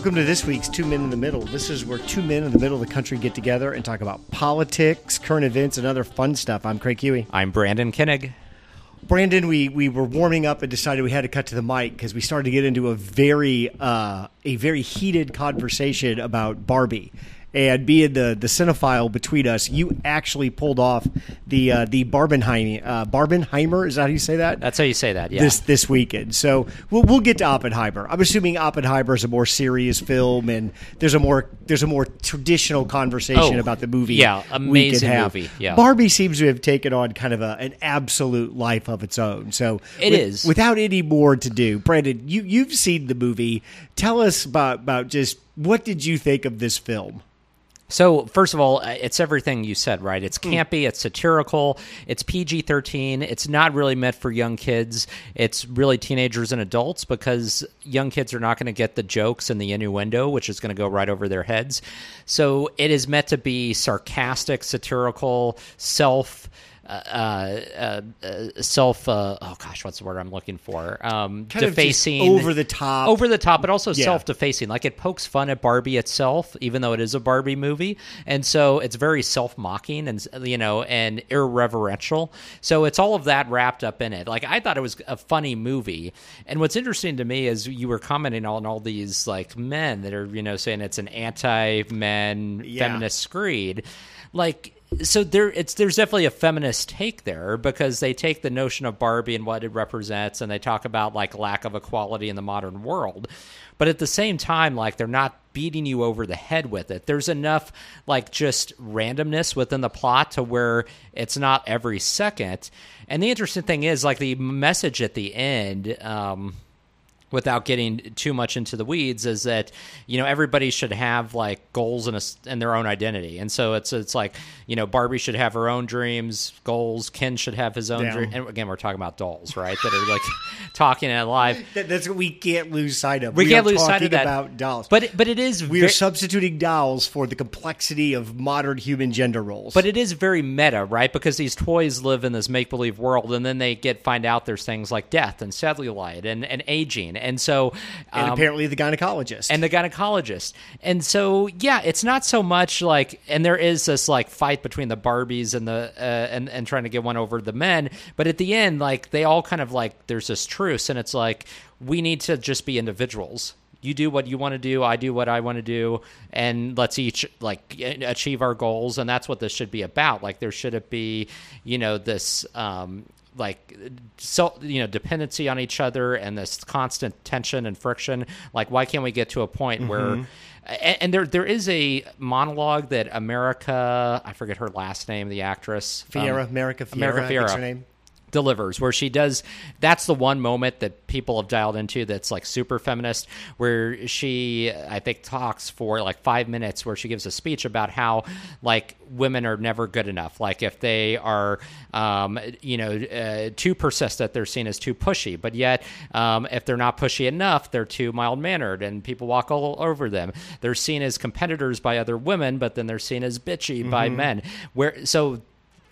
Welcome to this week's Two Men in the Middle. This is where two men in the middle of the country get together and talk about politics, current events, and other fun stuff. I'm Craig Huey. I'm Brandon Kinnig. Brandon, we, we were warming up and decided we had to cut to the mic because we started to get into a very uh, a very heated conversation about Barbie and being the the cinephile between us, you actually pulled off the uh, the Barbenheim uh, Barbenheimer. Is that how you say that? That's how you say that. Yeah. This this weekend. So we'll we'll get to Oppenheimer. I'm assuming Oppenheimer is a more serious film, and there's a more there's a more traditional conversation Oh, about the movie. yeah, we amazing movie, yeah. Barbie seems to have taken on kind of a, an absolute life of its own. So It with- is. without any more to do. Brandon, you you've seen the movie. Tell us about about just what did you think of this film? So, first of all, uh, it's everything you said, right? It's Hmm. campy, it's satirical, it's PG 13. It's not really meant for young kids. It's really teenagers and adults because young kids are not going to get the jokes and the innuendo, which is going to go right over their heads. So, it is meant to be sarcastic, satirical, self. Uh, uh, uh, self. Uh, oh gosh, what's the word I'm looking for? Um, Kind defacing, over the top. over the top, but also Yeah. self-defacing. Like it pokes fun at Barbie itself, even though it is a Barbie movie, and so it's very self-mocking and you know and irreverential. So it's all of that wrapped up in it. Like I thought it was a funny movie, and what's interesting to me is you were commenting on all these like men that are you know saying it's an anti-men Yeah. feminist screed, like so there it's there's definitely a feminist take there because they take the notion of Barbie and what it represents and they talk about like lack of equality in the modern world. But at the same time like they're not beating you over the head with it. There's enough like just randomness within the plot to where it's not every second. And the interesting thing is like the message at the end um without getting too much into the weeds is that you know everybody should have like goals and, a, and their own identity and so it's it's like you know barbie should have her own dreams goals ken should have his own dream and again we're talking about dolls right that are like talking at live That, that's what we can't lose sight of. we, can't are lose sight of that about dolls. but but it is we are substituting dolls for the complexity of modern human gender roles. But it is very meta, right? Because these toys live in this make believe world, and then they get find out there's things like death and cellulite and, and aging, and so and um, apparently the gynecologist. and the gynecologist. And so, yeah, it's not so much like, and there is this like fight between the Barbies and the uh, and and trying to get one over the men. But at the end, like they all kind of like there's this truce, and it's like we need to just be individuals. You do what you want to do. I do what I want to do, and let's each like achieve our goals. And that's what this should be about. Like there should it be, you know, this um, like so you know dependency on each other and this constant tension and friction like why can't we get to a point where and, and there there is a monologue that America I forget her last name the actress um, America Ferrera, America Ferrera her name. Delivers where she does that's the one moment that people have dialed into that's like super feminist where she i think talks for like five minutes where she gives a speech about how like women are never good enough. Like if they are um, you know uh, too persistent they're seen as too pushy. But yet um, if they're not pushy enough they're too mild mannered and people walk all over them. They're seen as competitors by other women but then they're seen as bitchy by men. Where so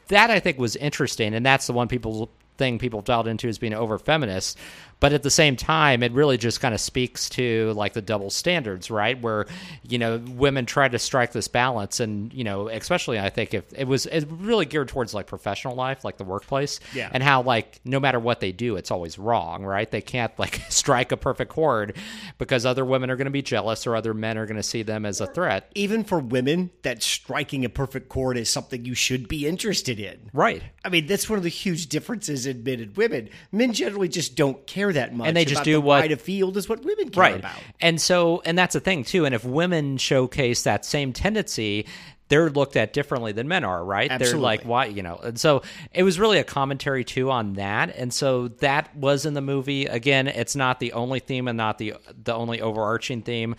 that I think was interesting, and that's the one people thing people dialed into as being over feminist. But at the same time, it really just kind of speaks to like the double standards, right? Where you know women try to strike this balance, and you know, especially I think if it was it really geared towards like professional life, like the workplace, Yeah. and how like no matter what they do, it's always wrong, right? They can't like strike a perfect chord because other women are going to be jealous or other men are going to see them as a threat, Even for women, that striking a perfect chord is something you should be interested in. right? I mean, that's one of the huge differences in men and women. Men generally just don't care that much, And they just do the what- wide of field is what women care right. about. and so and that's the thing too. And if women showcase that same tendency they're looked at differently than men are right? They're like why? You know. And so it was really a commentary too on that. And so that was in the movie. Again it's not the only theme and not the the only overarching theme.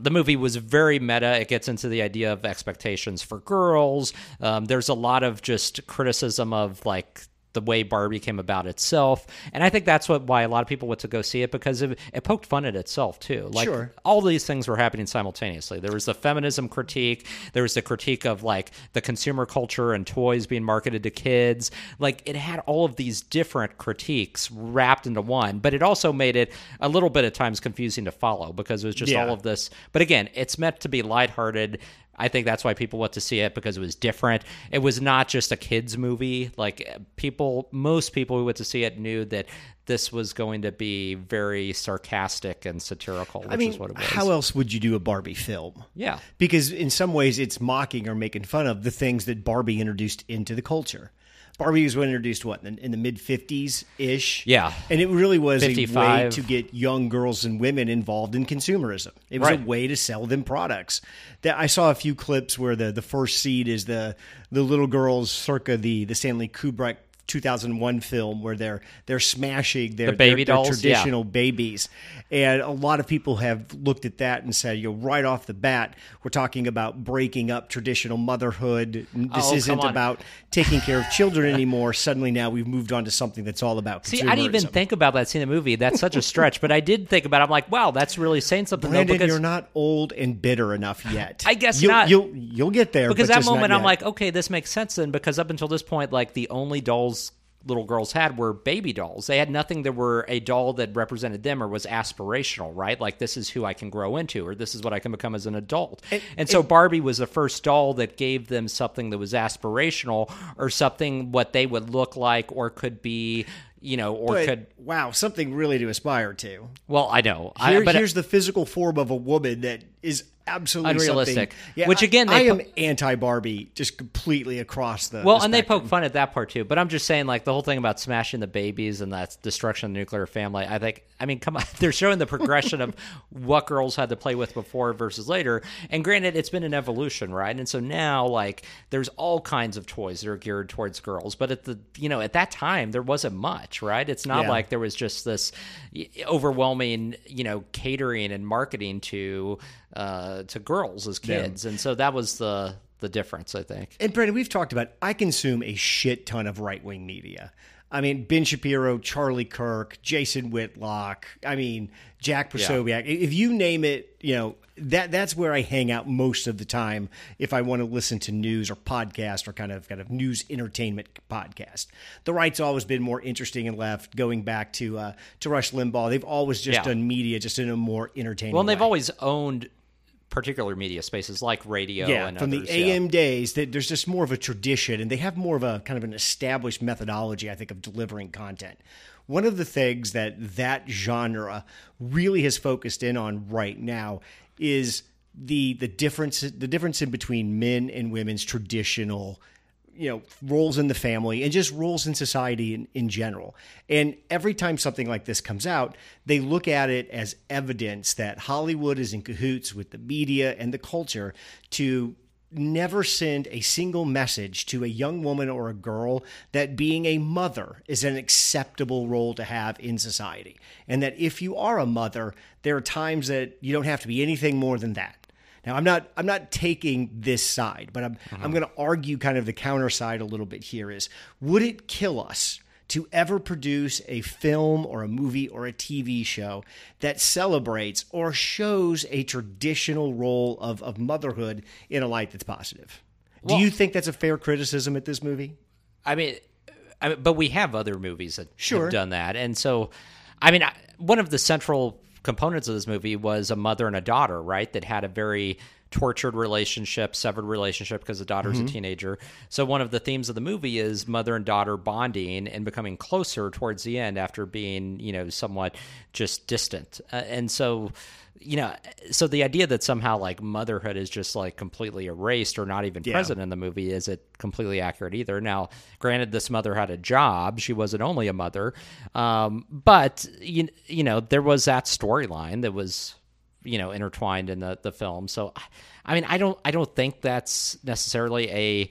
The movie was very meta. It gets into the idea of expectations for girls. Um, there's a lot of just criticism of like the way Barbie came about itself. And I think that's what why a lot of people went to go see it because it, it poked fun at itself too. Like Sure. all these things were happening simultaneously. There was the feminism critique, there was the critique of like the consumer culture and toys being marketed to kids. Like it had all of these different critiques wrapped into one, but it also made it a little bit at times confusing to follow because it was just Yeah. all of this. But again, it's meant to be lighthearted. I think that's why people went to see it because it was different. It was not just a kids movie. Like people, most people who went to see it knew that this was going to be very sarcastic and satirical, which I mean, is what it was. how else would you do a Barbie film? Yeah. Because in some ways, it's mocking or making fun of the things that Barbie introduced into the culture. Barbie was introduced what in, in the mid '50s ish. Yeah. and it really was a way to get young girls and women involved in consumerism. It was Right. a way to sell them products. That I saw a few clips where the the first seed is the the little girls circa the the Stanley Kubrick 2001 film where they're they're smashing their The baby their, their dolls, yeah. traditional babies. And a lot of people have looked at that and said, you know, right off the bat, we're talking about breaking up traditional motherhood. This Oh, isn't about taking care of children anymore. Suddenly now we've moved on to something that's all about See, I didn't even think about that seeing the movie. That's such a stretch, but I did think about. it. I'm like, wow, that's really saying something. though, Brandon, because you're not old and bitter enough yet. I guess you'll, not. You'll you'll get there because that moment I'm like, okay, this makes sense then. Because up until this point, like the only dolls little girls had were baby dolls. They had nothing that were a doll that represented them or was aspirational, right? Like this is who I can grow into, or this is what I can become as an adult. And, so Barbie was the first doll that gave them something that was aspirational, or something what they would look like, or could be. You know, or But, could wow, something really to aspire to. well, I know, I, but here's the physical form of a woman that is absolutely Unrealistic. Yeah, Which, I- again, they I, am anti Barbie, just completely across the. Well, the and they poke fun at that part too. But I'm just saying, like the whole thing about smashing the babies and that destruction of the nuclear family. I think, I mean, come on, they're showing the progression of what girls had to play with before versus later. And granted, it's been an evolution, right? And so now, like, there's all kinds of toys that are geared towards girls. But at the, you know, at that time, there wasn't much, right? It's not Yeah. like there was just this overwhelming, you know, catering and marketing to uh, to girls as kids. And so that was the the difference, I think. And Brandon, we've talked about. I consume a shit ton of right wing media. I mean, Ben Shapiro, Charlie Kirk, Jason Whitlock. I mean, Jack Posobiec. If you name it, you know that that's where I hang out most of the time. If I want to listen to news or podcast or kind of kind of news entertainment podcast, the right's always been more interesting and left. Going back to uh, to Rush Limbaugh, they've always just Yeah. done media just in a more entertaining. Well, and they've way. always owned particular media spaces like radio yeah, and from others, the yeah. AM days, that there's just more of a tradition, and they have more of a kind of an established methodology, I think, of delivering content. One of the things that that genre really has focused in on right now is the the difference the difference in between men and women's traditional you know roles in the family and just roles in society in, in general. And every time something like this comes out they look at it as evidence that hollywood is in cahoots with the media and the culture to never send a single message to a young woman or a girl that being a mother is an acceptable role to have in society. And that if you are a mother there are times that you don't have to be anything more than that now I'm not I'm not taking this side, but I'm mm-hmm. I'm going to argue kind of the counter side a little bit here is would it kill us to ever produce a film or a movie or a TV show that celebrates or shows a traditional role of, of motherhood in a light that's positive? Do you think that's a fair criticism at this movie? I mean, I mean, but we have other movies that Sure. have done that, and so, I mean, I- one of the central components of this movie was a mother and a daughter, right? That had a very tortured relationship, severed relationship because the daughter's Mm-hmm. a teenager. So one of the themes of the movie is mother and daughter bonding and becoming closer towards the end after being, you know, somewhat just distant. Uh, and so, you know, so the idea that somehow like motherhood is just like completely erased or not even Yeah. present in the movie is it completely accurate either. Now, granted, this mother had a job; she wasn't only a mother, um, but you you know there was that storyline that was you know intertwined in the the film. So, I mean, I don't I don't think that's necessarily a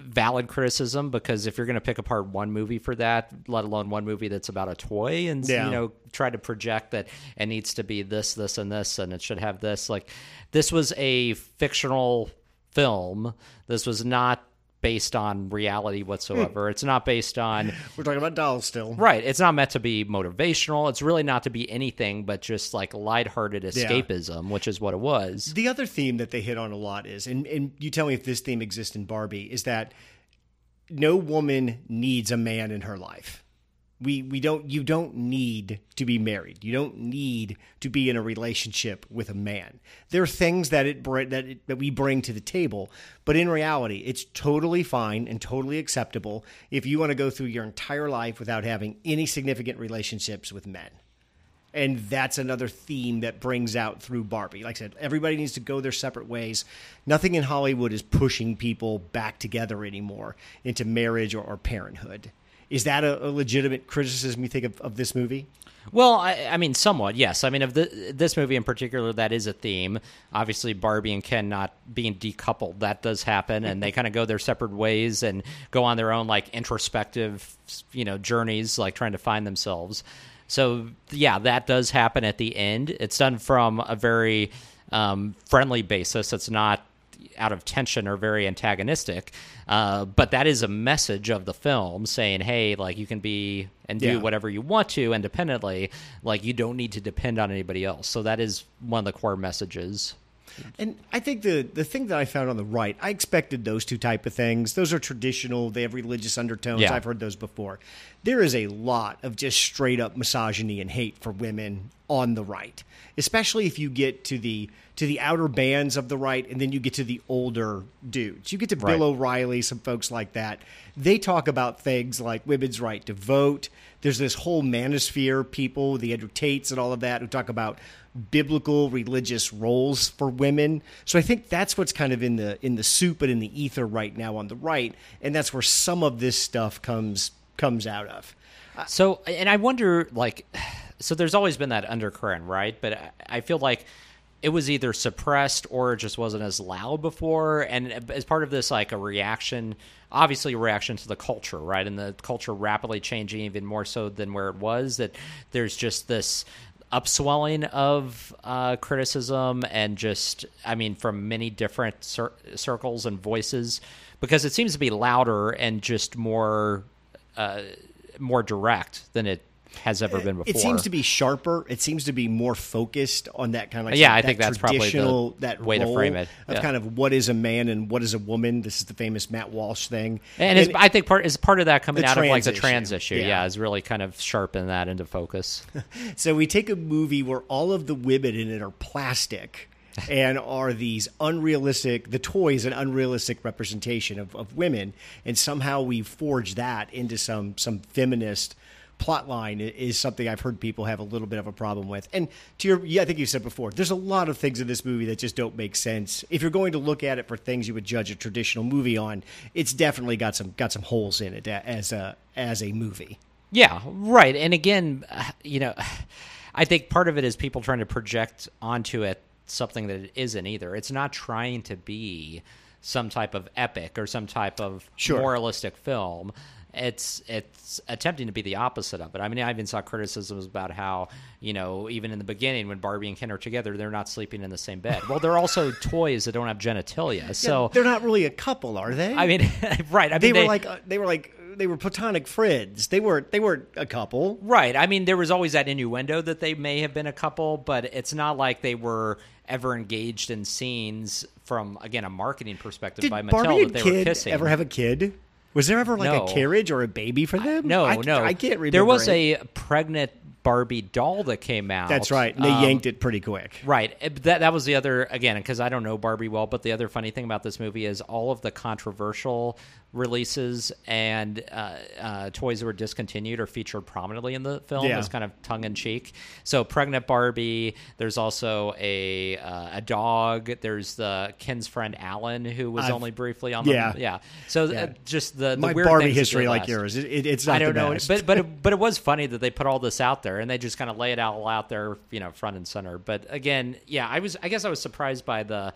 valid criticism because if you're going to pick apart one movie for that, let alone one movie that's about a toy and Yeah. you know try to project that it needs to be this, this, and this, and it should have this. Like this was a fictional film. This was not based on reality hmm. whatsoever. It's not based on We're talking about dolls still. right. It's not meant to be motivational. It's really not to be anything but just like lighthearted escapism, which is what it was. The other theme that they hit on a lot is, and, and you tell me if this theme exists in Barbie, is that no woman needs a man in her life. We we don't you don't need to be married. You don't need to be in a relationship with a man. There are things that it that it, that we bring to the table, but in reality, it's totally fine and totally acceptable if you want to go through your entire life without having any significant relationships with men. And that's another theme that brings out through Barbie. Like I said, everybody needs to go their separate ways. Nothing in Hollywood is pushing people back together anymore into marriage or, or parenthood. Is that a, a legitimate criticism you think of, of this movie? Well, I, I mean, somewhat, yes. I mean, of the, this movie in particular, that is a theme. Obviously, Barbie and Ken not being decoupled, that does happen, and they kind of go their separate ways and go on their own like introspective, you know, journeys, like trying to find themselves. So, yeah, that does happen at the end. It's done from a very um, friendly basis. It's not out of tension or very antagonistic. Uh, but that is a message of the film saying, hey, like you can be and do Yeah. whatever you want to independently. Like you don't need to depend on anybody else. So that is one of the core messages. And I think the the thing that I found on the right, I expected those two type of things. Those are traditional. They have religious undertones. Yeah. I've heard those before. There is a lot of just straight up misogyny and hate for women on the right, especially if you get to the to the outer bands of the right, and then you get to the older dudes. You get to Right. Bill O'Reilly, some folks like that. They talk about things like women's right to vote. There's this whole manosphere people, the Andrew Tates and all of that, who talk about biblical religious roles for women. So I think that's what's kind of in the in the soup and in the ether right now on the right, and that's where some of this stuff comes comes out of. Uh, so, and I wonder, like, so there's always been that undercurrent, right? But I- I feel like it was either suppressed or it just wasn't as loud before. And as part of this, like, a reaction, obviously, a reaction to the culture, right? And the culture rapidly changing even more so than where it was, that there's just this upswelling of uh, criticism and just, I mean, from many different cir- circles and voices, because it seems to be louder and just more uh, more direct than it has ever been before. It seems to be sharper. It seems to be more focused on that kind of like Yeah, that I think that's probably the that way to frame it. of kind of what is a man and what is a woman. This is the famous Matt Walsh thing. and it's, I think part is part of that coming out of like the trans issue. Yeah. Yeah. is really kind of sharpen that into focus. So we take a movie where all of the women in it are plastic and are these unrealistic, the toys an unrealistic representation of, of women, and somehow we forge that into some some feminist plot line is something I've heard people have a little bit of a problem with. And to your, yeah, I think you said before, there's a lot of things in this movie that just don't make sense. If you're going to look at it for things you would judge a traditional movie on, it's definitely got some got some holes in it as a as a movie. Yeah, right. And again, you know, I think part of it is people trying to project onto it something that it isn't either. It's not trying to be some type of epic or some type of Sure. moralistic film. It's it's attempting to be the opposite of it. I mean, I even saw criticisms about how you know even in the beginning when Barbie and Ken are together, they're not sleeping in the same bed. Well, they're also toys that don't have genitalia, so they're not really a couple, are they? I mean, right? I they mean, were like uh, they were like they were platonic friends. They weren't they weren't a couple. Right. I mean, there was always that innuendo that they may have been a couple, but it's not like they were ever engaged in scenes from again a marketing perspective Did by Mattel Barbie that and they were Kid kissing. ever have a kid? Was there ever like No. a carriage or a baby for them? no, I, no. I can't remember. There was it. a pregnant Barbie doll that came out. That's right. And they Um, yanked it pretty quick. Right. That that was the other again because I don't know Barbie well, but the other funny thing about this movie is all of the controversial releases and uh, uh, toys that were discontinued are featured prominently in the film Yeah. as kind of tongue in cheek. So pregnant Barbie. There's also a uh, a dog. There's the Ken's friend Alan who was I've- only briefly on yeah. the yeah. So uh, Yeah. just the, the My weird Barbie history like yours. It, it, it's not I don't know, best. but but it, but it was funny that they put all this out there and they just kind of lay it all out there, you know, front and center. But again, yeah, I was I guess I was surprised by the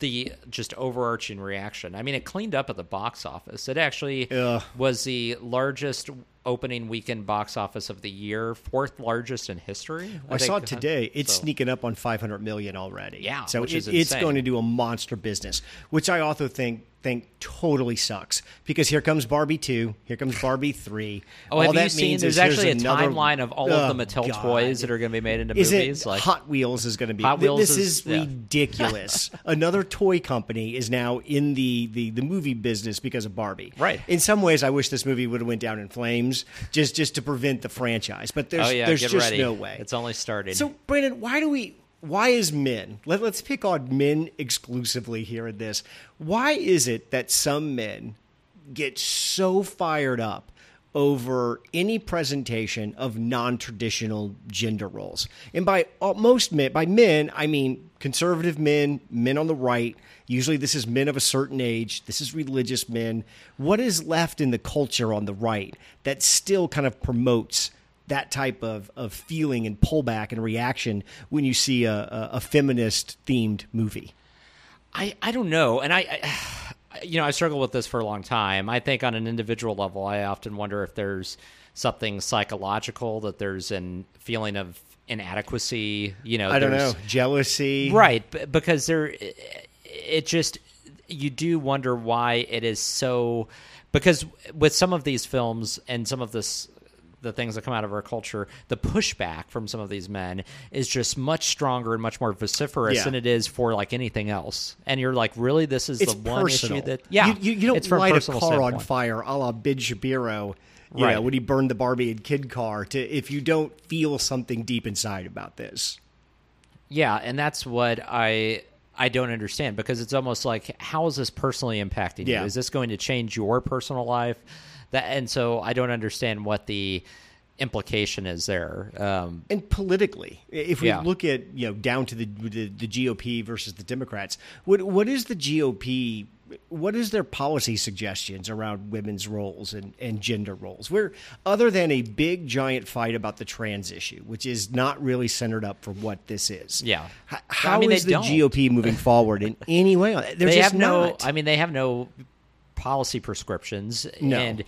the just overarching reaction. I mean, it cleaned up at the box office. It actually Ugh. was the largest opening weekend box office of the year, fourth largest in history. I saw it today. Uh-huh. It's So- sneaking up on 500 million already. Yeah, so which it- is it's going to do a monster business, which I also think think totally sucks because here comes Barbie 2, here comes Barbie 3. Oh, All have that you seen? means There's actually a another- timeline of all of the Oh, Mattel God. toys that are going to be made into Is movies. it like Hot Wheels is going to be? Hot Wheels This is- is, yeah. ridiculous. Another toy company is now in the, the the movie business because of Barbie. Right. In some ways, I wish this movie would have went down in flames just just to prevent the franchise. But there's oh yeah, there's just ready. no way. It's only started. So, Brandon, why do we? Why is men? Let, let's pick on men exclusively here in this. Why is it that some men get so fired up over any presentation of non-traditional gender roles? And by all, most men, by men, I mean conservative men, men on the right. Usually, this is men of a certain age. This is religious men. What is left in the culture on the right that still kind of promotes? That type of, of feeling and pullback and reaction when you see a, a, a feminist themed movie. I, I don't know, and I, I, you know, I struggled with this for a long time. I think on an individual level, I often wonder if there's something psychological that there's an feeling of inadequacy. You know, I don't know, jealousy. right? Because there, it just you do wonder why it is so. Because with some of these films and some of this. The things that come out of our culture, the pushback from some of these men is just much stronger and much more vociferous Yeah. than it is for like anything else. And you're like, really, this is It's the one personal. issue that yeah, you, you, you don't it's light a car on fire, a la Ben Shapiro. You Right. know, when he burned the Barbie and kid car, to if you don't feel something deep inside about this. Yeah, and that's what I I don't understand because it's almost like how is this personally impacting Yeah. you? Is this going to change your personal life? That and so I don't understand what the implication is there. Um, and politically, if we Yeah. look at you know down to the, the the GOP versus the Democrats, what what is the GOP? What is their policy suggestions around women's roles and, and gender roles? Where other than a big giant fight about the trans issue, which is not really centered up for what this is. Yeah. H- I how mean, is the don't. GOP moving forward in any way? They're they just have no. not. I mean, they have no policy prescriptions, No. and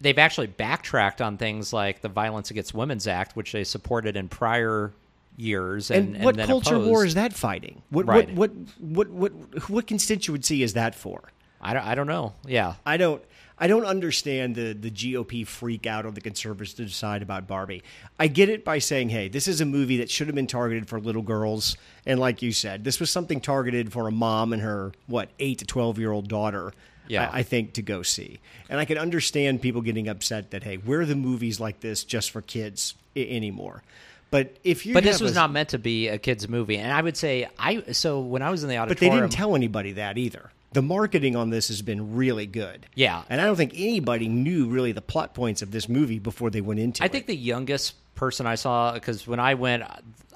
they've actually backtracked on things like the Violence Against Women's Act, which they supported in prior years. And, and what then culture opposed. war is that fighting? What, Right. what what what what what constituency is that for? I don't. I don't know. Yeah. I don't I don't understand the the GOP freak out on the conservative side about Barbie. I get it by saying, "Hey, this is a movie that should have been targeted for little girls." And like you said, this was something targeted for a mom and her what, 8 to 12-year-old daughter. Yeah. I, I think to go see. And I can understand people getting upset that, "Hey, where are the movies like this just for kids I- anymore?" But if you But this was a- not meant to be a kids movie, and I would say I. So when I was in the But they didn't tell anybody that either. The marketing on this has been really good. Yeah. And I don't think anybody knew really the plot points of this movie before they went into I it. think the youngest person I saw because when I went,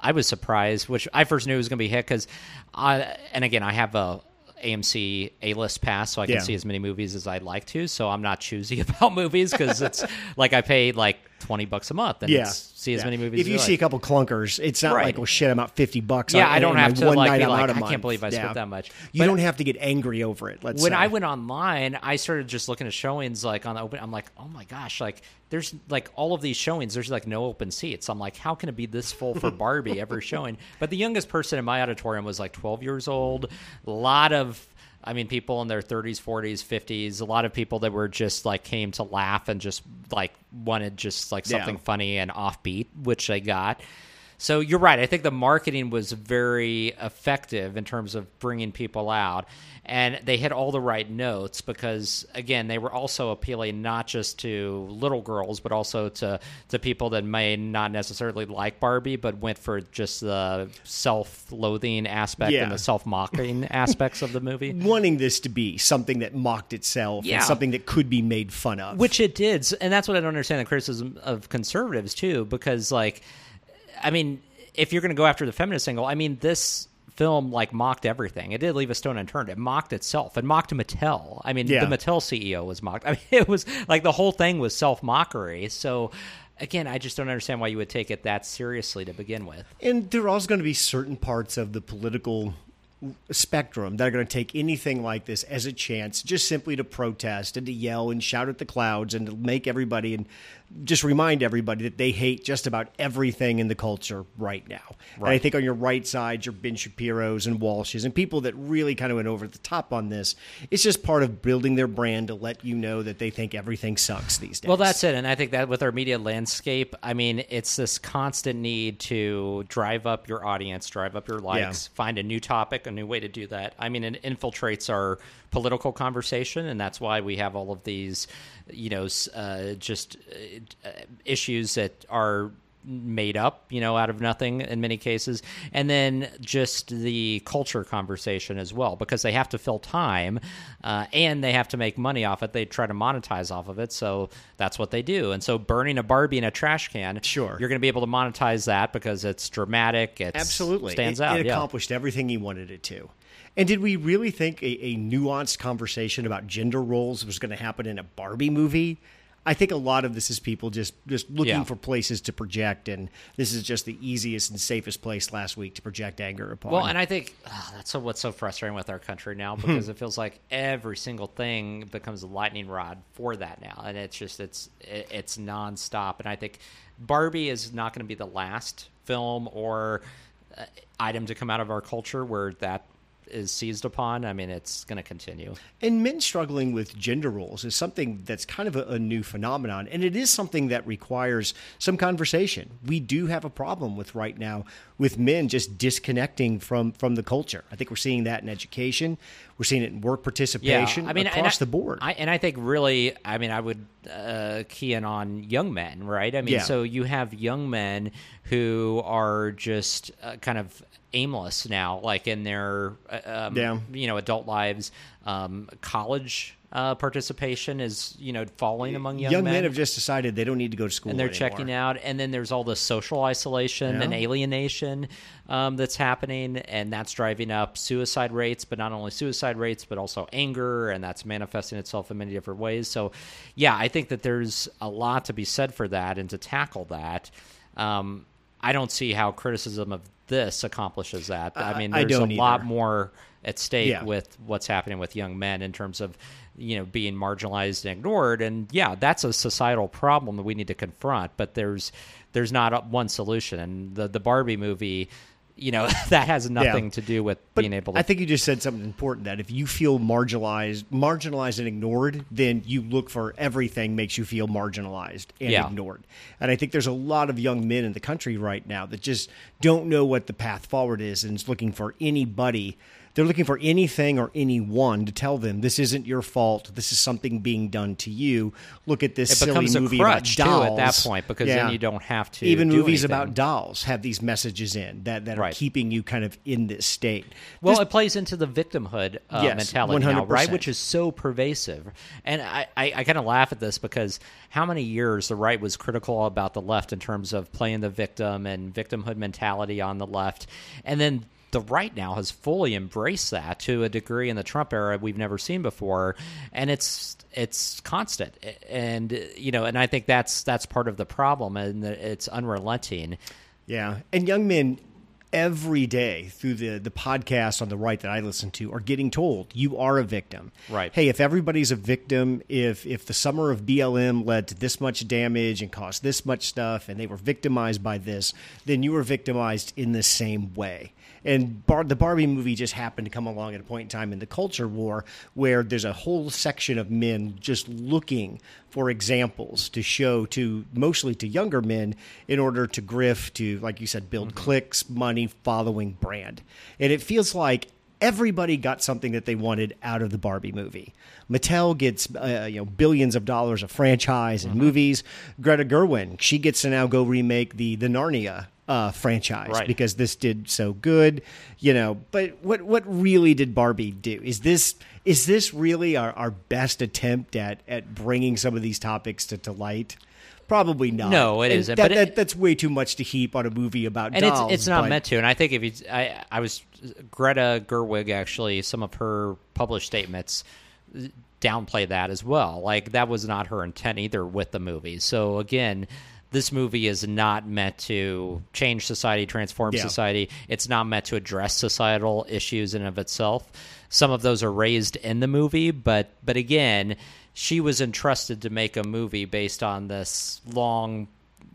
I was surprised, which I first knew it was going to be hit because, I and again I have a AMC A list pass, so I can Yeah. see as many movies as I'd like to. So I'm not choosy about movies because it's like I paid like twenty bucks a month and yeah. see as Yeah. many movies. If as you I see a couple clunkers, it's not Right. like, well, shit, I'm out 50 bucks. Yeah, on- I don't have my to, one like, night be I'm like, out a I can't believe I spent Yeah. that much. You don't have to get angry over it. Let's when say. I went online, I started just looking at showings like on the open. I'm like, oh my gosh, like there's like all of these showings. There's like no open seats. I'm like, how can it be this full for Barbie every showing? But the youngest person in my auditorium was like 12 years old. A lot of I mean, people in their 30s, 40s, 50s, a lot of people that were just like came to laugh and just like wanted just like Yeah. something funny and offbeat, which they got. So you're right. I think the marketing was very effective in terms of bringing people out. And they hit all the right notes because, again, they were also appealing not just to little girls, but also to, to people that may not necessarily like Barbie, but went for just the self loathing aspect Yeah. and the self mocking aspects of the movie. wanting this to be something that mocked itself Yeah. and something that could be made fun of. Which it did, and that's what I don't understand the criticism of conservatives too, because like, I mean, if you're going to go after the feminist angle, I mean, this film like mocked everything. It did leave a stone unturned. It mocked itself. It mocked Mattel. I mean, Yeah. the Mattel CEO was mocked. I mean, it was like the whole thing was self mockery. So. Again, I just don't understand why you would take it that seriously to begin with. And there are also going to be certain parts of the political spectrum that are going to take anything like this as a chance just simply to protest and to yell and shout at the clouds and to make everybody and just remind everybody that they hate just about everything in the culture right now. Right. And I think on your right side, your Ben Shapiro's and Walsh's and people that really kind of went over the top on this. It's just part of building their brand to let you know that they think everything sucks these days. Well, that's it. And I think that with our media landscape, I mean, it's this constant need to drive up your audience, drive up your likes, yeah. find a new topic, a new way to do that. I mean, it infiltrates our political conversation, and that's why we have all of these, you know, uh, just uh, issues that are made up, you know, out of nothing in many cases, and then just the culture conversation as well, because they have to fill time uh, and they have to make money off it. They try to monetize off of it, so that's what they do. And so, burning a Barbie in a trash can, sure, you're going to be able to monetize that because it's dramatic. It absolutely stands it, out. It accomplished yeah. everything he wanted it to. And did we really think a, a nuanced conversation about gender roles was going to happen in a Barbie movie? I think a lot of this is people just just looking yeah. for places to project, and this is just the easiest and safest place last week to project anger upon. Well, and I think oh, that's what's so frustrating with our country now because it feels like every single thing becomes a lightning rod for that now, and it's just it's it's nonstop. And I think Barbie is not going to be the last film or uh, item to come out of our culture where that is seized upon, I mean, it's going to continue. And men struggling with gender roles is something that's kind of a, a, new phenomenon, and it is something that requires some conversation. We do have a problem with right now with men just disconnecting from from the culture. I think we're seeing that in education. We're seeing it in work participation yeah, I mean, across I, the board. I, and I think really, I mean, I would uh, key in on young men, right? I mean, yeah. so you have young men who are just uh, kind of aimless now, like in their uh, um, yeah. you know adult lives. Um, college uh, participation is you know falling among young, young men. men. have just decided they don't need to go to school, and they're anymore. checking out. And then there's all the social isolation yeah. and alienation um, that's happening, and that's driving up suicide rates. But not only suicide rates, but also anger, and that's manifesting itself in many different ways. So, yeah, I think that there's a lot to be said for that, and to tackle that. Um, I don't see how criticism of this accomplishes that. I uh, mean, there's I a either. lot more at stake yeah. with what's happening with young men in terms of you know being marginalized and ignored and yeah that's a societal problem that we need to confront but there's there's not one solution and the the Barbie movie you know that has nothing yeah. to do with but being able to I think you just said something important that if you feel marginalized marginalized and ignored then you look for everything makes you feel marginalized and yeah. ignored and I think there's a lot of young men in the country right now that just don't know what the path forward is and is looking for anybody they're looking for anything or anyone to tell them this isn't your fault. This is something being done to you. Look at this it silly movie about dolls. Too at that point because yeah. then you don't have to. Even movies anything. about dolls have these messages in that, that are right. keeping you kind of in this state. Well, this, it plays into the victimhood uh, yes, mentality 100%. now, right? Which is so pervasive. And I, I, I kind of laugh at this because how many years the right was critical about the left in terms of playing the victim and victimhood mentality on the left, and then the right now has fully embraced that to a degree in the Trump era we've never seen before, and it's it's constant, and you know, and I think that's that's part of the problem, and it's unrelenting. Yeah, and young men every day through the the podcast on the right that I listen to are getting told you are a victim. Right. Hey, if everybody's a victim, if if the summer of BLM led to this much damage and caused this much stuff and they were victimized by this, then you were victimized in the same way. And Bar- the Barbie movie just happened to come along at a point in time in the culture war where there's a whole section of men just looking for examples to show to mostly to younger men in order to grift, to, like you said, build mm-hmm. clicks, money, following, brand. And it feels like everybody got something that they wanted out of the Barbie movie. Mattel gets uh, you know billions of dollars of franchise and mm-hmm. movies. Greta Gerwig, she gets to now go remake the the Narnia uh, franchise right. because this did so good, you know. But what what really did Barbie do? Is this is this really our, our best attempt at at bringing some of these topics to, to light? Probably not. No, it isn't. That, but that, that's way too much to heap on a movie about and dolls. it's it's not but, meant to. And I think if you, I I was Greta Gerwig actually some of her published statements downplay that as well. Like that was not her intent either with the movie. So again, this movie is not meant to change society, transform Yeah. society. It's not meant to address societal issues in of itself. Some of those are raised in the movie, but but again, she was entrusted to make a movie based on this long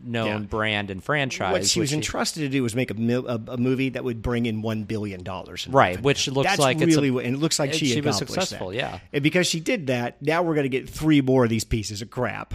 known Yeah. brand and franchise. What she was entrusted to do was make a, mil- a, a movie that would bring in one billion dollars. Right, which looks That's like it's a- really what, and it looks like she, she was successful, that. yeah. and because she did that, now we're going to get three more of these pieces of crap.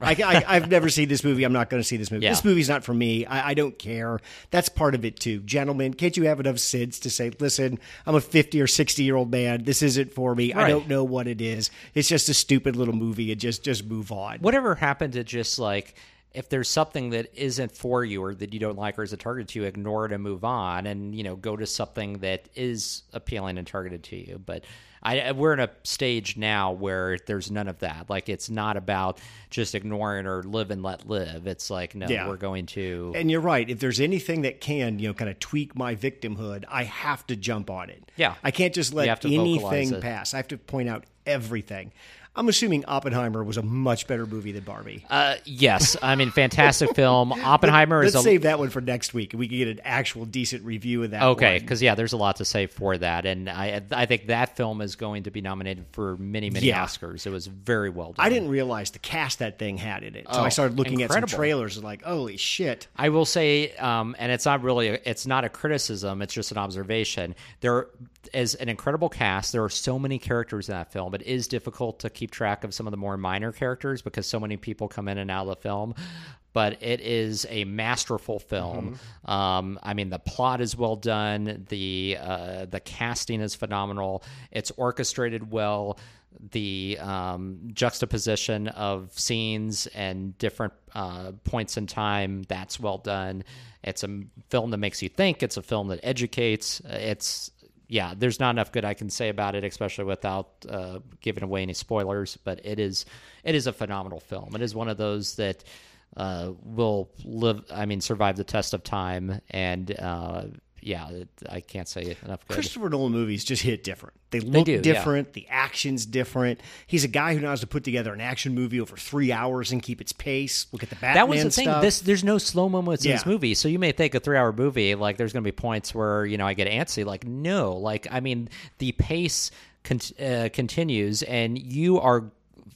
I, I, have never seen this movie. I'm not going to see this movie. Yeah. This movie's not for me. I, I don't care. That's part of it too, gentlemen. Can't you have enough sense to say, "Listen, I'm a 50 or 60 year old man. This isn't for me. I don't know what it is. It's just a stupid little movie, and just just move on." whatever happened to just like if there's something that isn't for you or that you don't like or is a target to you, ignore it and move on, and you know go to something that is appealing and targeted to you. But I, we're in a stage now where there's none of that. Like it's not about just ignoring or live and let live. It's like no, Yeah. we're going to. And you're right. If there's anything that can, you know, kind of tweak my victimhood, I have to jump on it. Yeah. I can't just let have to vocalize anything pass. I have to point out everything. I'm assuming Oppenheimer was a much better movie than Barbie. Uh, yes, I mean, fantastic film. Oppenheimer Let's is a save that one for next week, we can get an actual decent review of that. Okay, because yeah, there's a lot to say for that, and I I think that film is going to be nominated for many many Yeah. Oscars. It was very well done. I didn't realize the cast that thing had in it, so Oh, I started looking at incredible. some trailers and like, holy shit! I will say, um, and it's not really, a, it's not a criticism. It's just an observation. There is an incredible cast. There are so many characters in that film. It is difficult to keep track of some of the more minor characters because so many people come in and out of the film. But it is a masterful film. Um, I mean, the plot is well done. The uh, the casting is phenomenal. It's orchestrated well the um, juxtaposition of scenes and different uh, points in time that's well done it's a film that makes you think it's a film that educates it's yeah there's not enough good i can say about it especially without uh, giving away any spoilers but it is it is a phenomenal film. It is one of those that uh, will live i mean survive the test of time and uh, yeah it, i can't say enough good Christopher Nolan movies just hit different. They look do, yeah. different. The action's different. He's a guy who knows to put together an action movie over three hours and keep its pace. Look at the Batman that was the thing. This there's no slow moments in this Yeah. movie, so you may think a three hour movie like there's going to be points where you know I get antsy. Like no, like I mean the pace con- uh, continues, and you are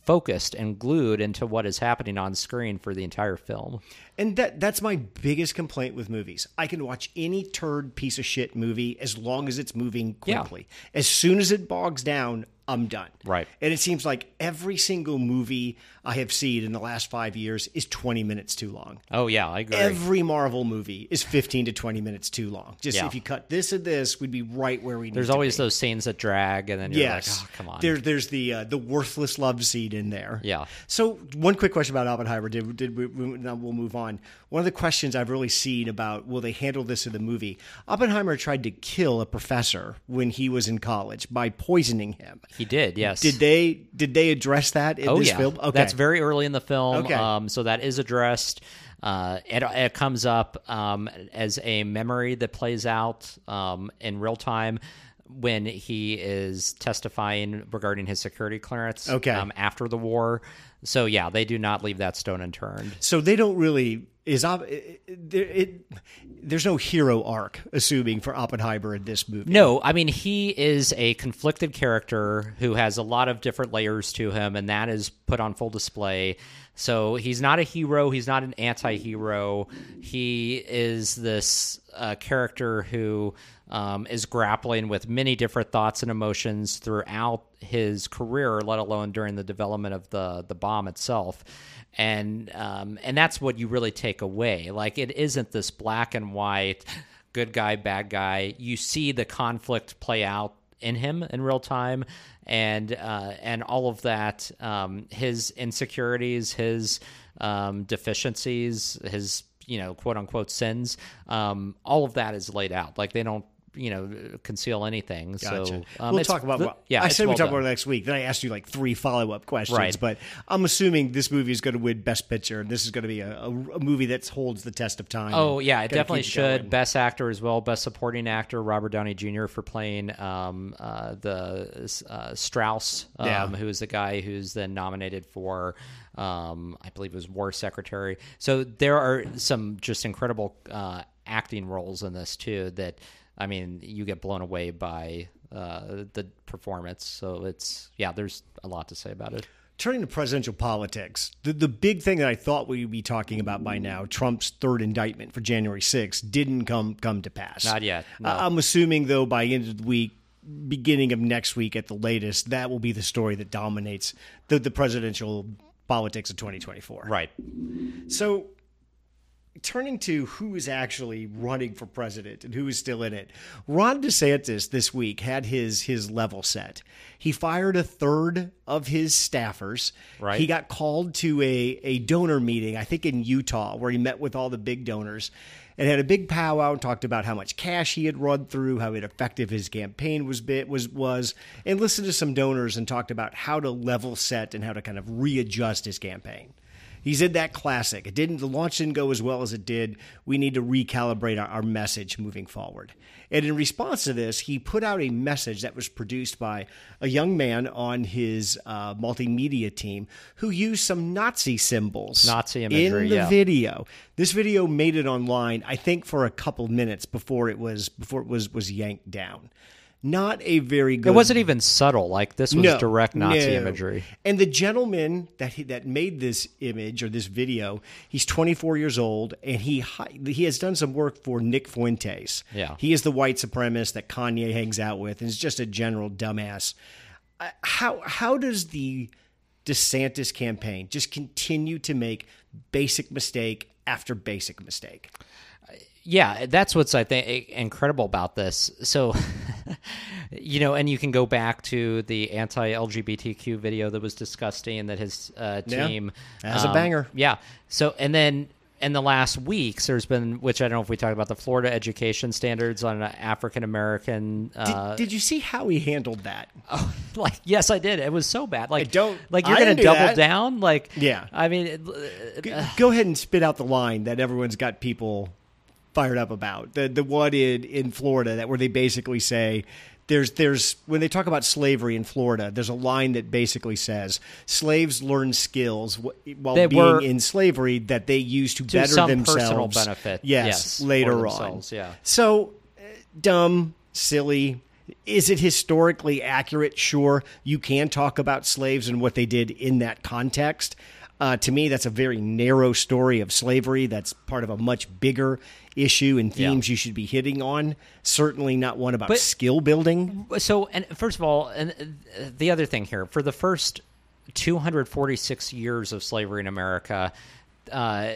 focused and glued into what is happening on screen for the entire film. And that that's my biggest complaint with movies. I can watch any turd piece of shit movie as long as it's moving Yeah. quickly. As soon as it bogs down, I'm done. Right. And it seems like every single movie I have seen in the last five years is 20 minutes too long. Oh yeah, I agree. Every Marvel movie is 15 to 20 minutes too long. Just Yeah. if you cut this and this, we'd be right where we need to be. there's always those scenes that drag, and then you're Yes, like, oh come on. There, there's the uh, the worthless love scene in there. Yeah. So one quick question about Oppenheimer. Did did we, we, now we'll move on. One of the questions I've really seen about will they handle this in the movie? Oppenheimer tried to kill a professor when he was in college by poisoning him. He did, yes. Did they did they address that in oh this yeah, film? Okay. that's very early in the film. Okay. Um, so that is addressed. Uh, it, it comes up um, as a memory that plays out um, in real time when he is testifying regarding his security clearance. Okay. Um, after the war. So yeah, they do not leave that stone unturned. so they don't really is it, it, it, there's no hero arc assuming for Oppenheimer in this movie. No, I mean he is a conflicted character who has a lot of different layers to him, and that is put on full display. So he's not a hero. He's not an anti-hero. He is this uh, character who um, is grappling with many different thoughts and emotions throughout his career, let alone during the development of the the bomb itself. And um, and that's what you really take away. Like it isn't this black and white good guy, bad guy. You see the conflict play out in him in real time, and uh, and all of that, um, his insecurities, his um, deficiencies, his you know quote unquote sins, um, all of that is laid out. Like they don't you know conceal anything. Gotcha. So um, we'll talk about. the- what yeah, I said well we talk done. about it next week. Then I asked you like three follow up questions, Right. but I'm assuming this movie is going to win Best Picture, and this is going to be a, a, a movie that holds the test of time. Oh yeah, it definitely should. going. Best actor as well. Best supporting actor Robert Downey Jr. for playing um, uh, the uh, Strauss, um, Yeah. who is the guy who's then nominated for, um, I believe, it was War Secretary. So there are some just incredible uh, acting roles in this too. That I mean, you get blown away by uh, the performance. So it's yeah, there's a lot to say about it. Turning to presidential politics, the, the big thing that I thought we'd be talking about by now, Trump's third indictment for January 6th, didn't come come to pass. Not yet, no. I- I'm assuming, though, by end of the week, beginning of next week at the latest, that will be the story that dominates the, the presidential politics of 2024. Right. So, turning to who is actually running for president and who is still in it, Ron DeSantis this week had his his level set. He fired a third of his staffers. Right. He got called to a a donor meeting, I think in Utah, where he met with all the big donors. And had a big powwow and talked about how much cash he had run through, how effective his campaign was bit was was, and listened to some donors and talked about how to level set and how to kind of readjust his campaign. He said that classic. It didn't. The launch didn't go as well as it did. We need to recalibrate our, our message moving forward. And in response to this, he put out a message that was produced by a young man on his uh, multimedia team who used some Nazi symbols Nazi imagery, in the yeah. video. This video made it online, I think, for a couple minutes before it was before it was was yanked down. Not a very good. It wasn't even subtle. Like this was No, direct Nazi no. imagery. And the gentleman that he, that made this image or this video, he's 24 years old, and he he has done some work for Nick Fuentes. Yeah. he is the white supremacist that Kanye hangs out with, and is just a general dumbass. Uh, How how does the DeSantis campaign just continue to make basic mistake after basic mistake? Yeah, that's what's I think incredible about this. So, you know, and you can go back to the anti-LGBTQ video that was disgusting that his uh, Yeah, team that's a banger. Yeah. So, and then in the last weeks, there's been, which I don't know if we talked about the Florida education standards on African American. Did, Uh, did you see how he handled that? like, yes, I did. It was so bad. Like, I don't- like you're I gonna do double that. down. Like, Yeah. I mean, it, G- Go ahead and spit out the line that everyone's got people fired up about. The the one in, in Florida that where they basically say there's there's when they talk about slavery in Florida, there's a line that basically says slaves learn skills wh- while They being in slavery that they use to, To better some themselves. personal benefit, Yes, yes, later on. yeah. So uh, dumb, silly. Is it historically accurate? Sure, you can talk about slaves and what they did in that context. Uh, to me, that's a very narrow story of slavery. That's part of a much bigger issue and Yeah. themes you should be hitting on. Certainly not one about But- skill building. so and first of all and uh, the other thing here for the first 246 years of slavery in america uh,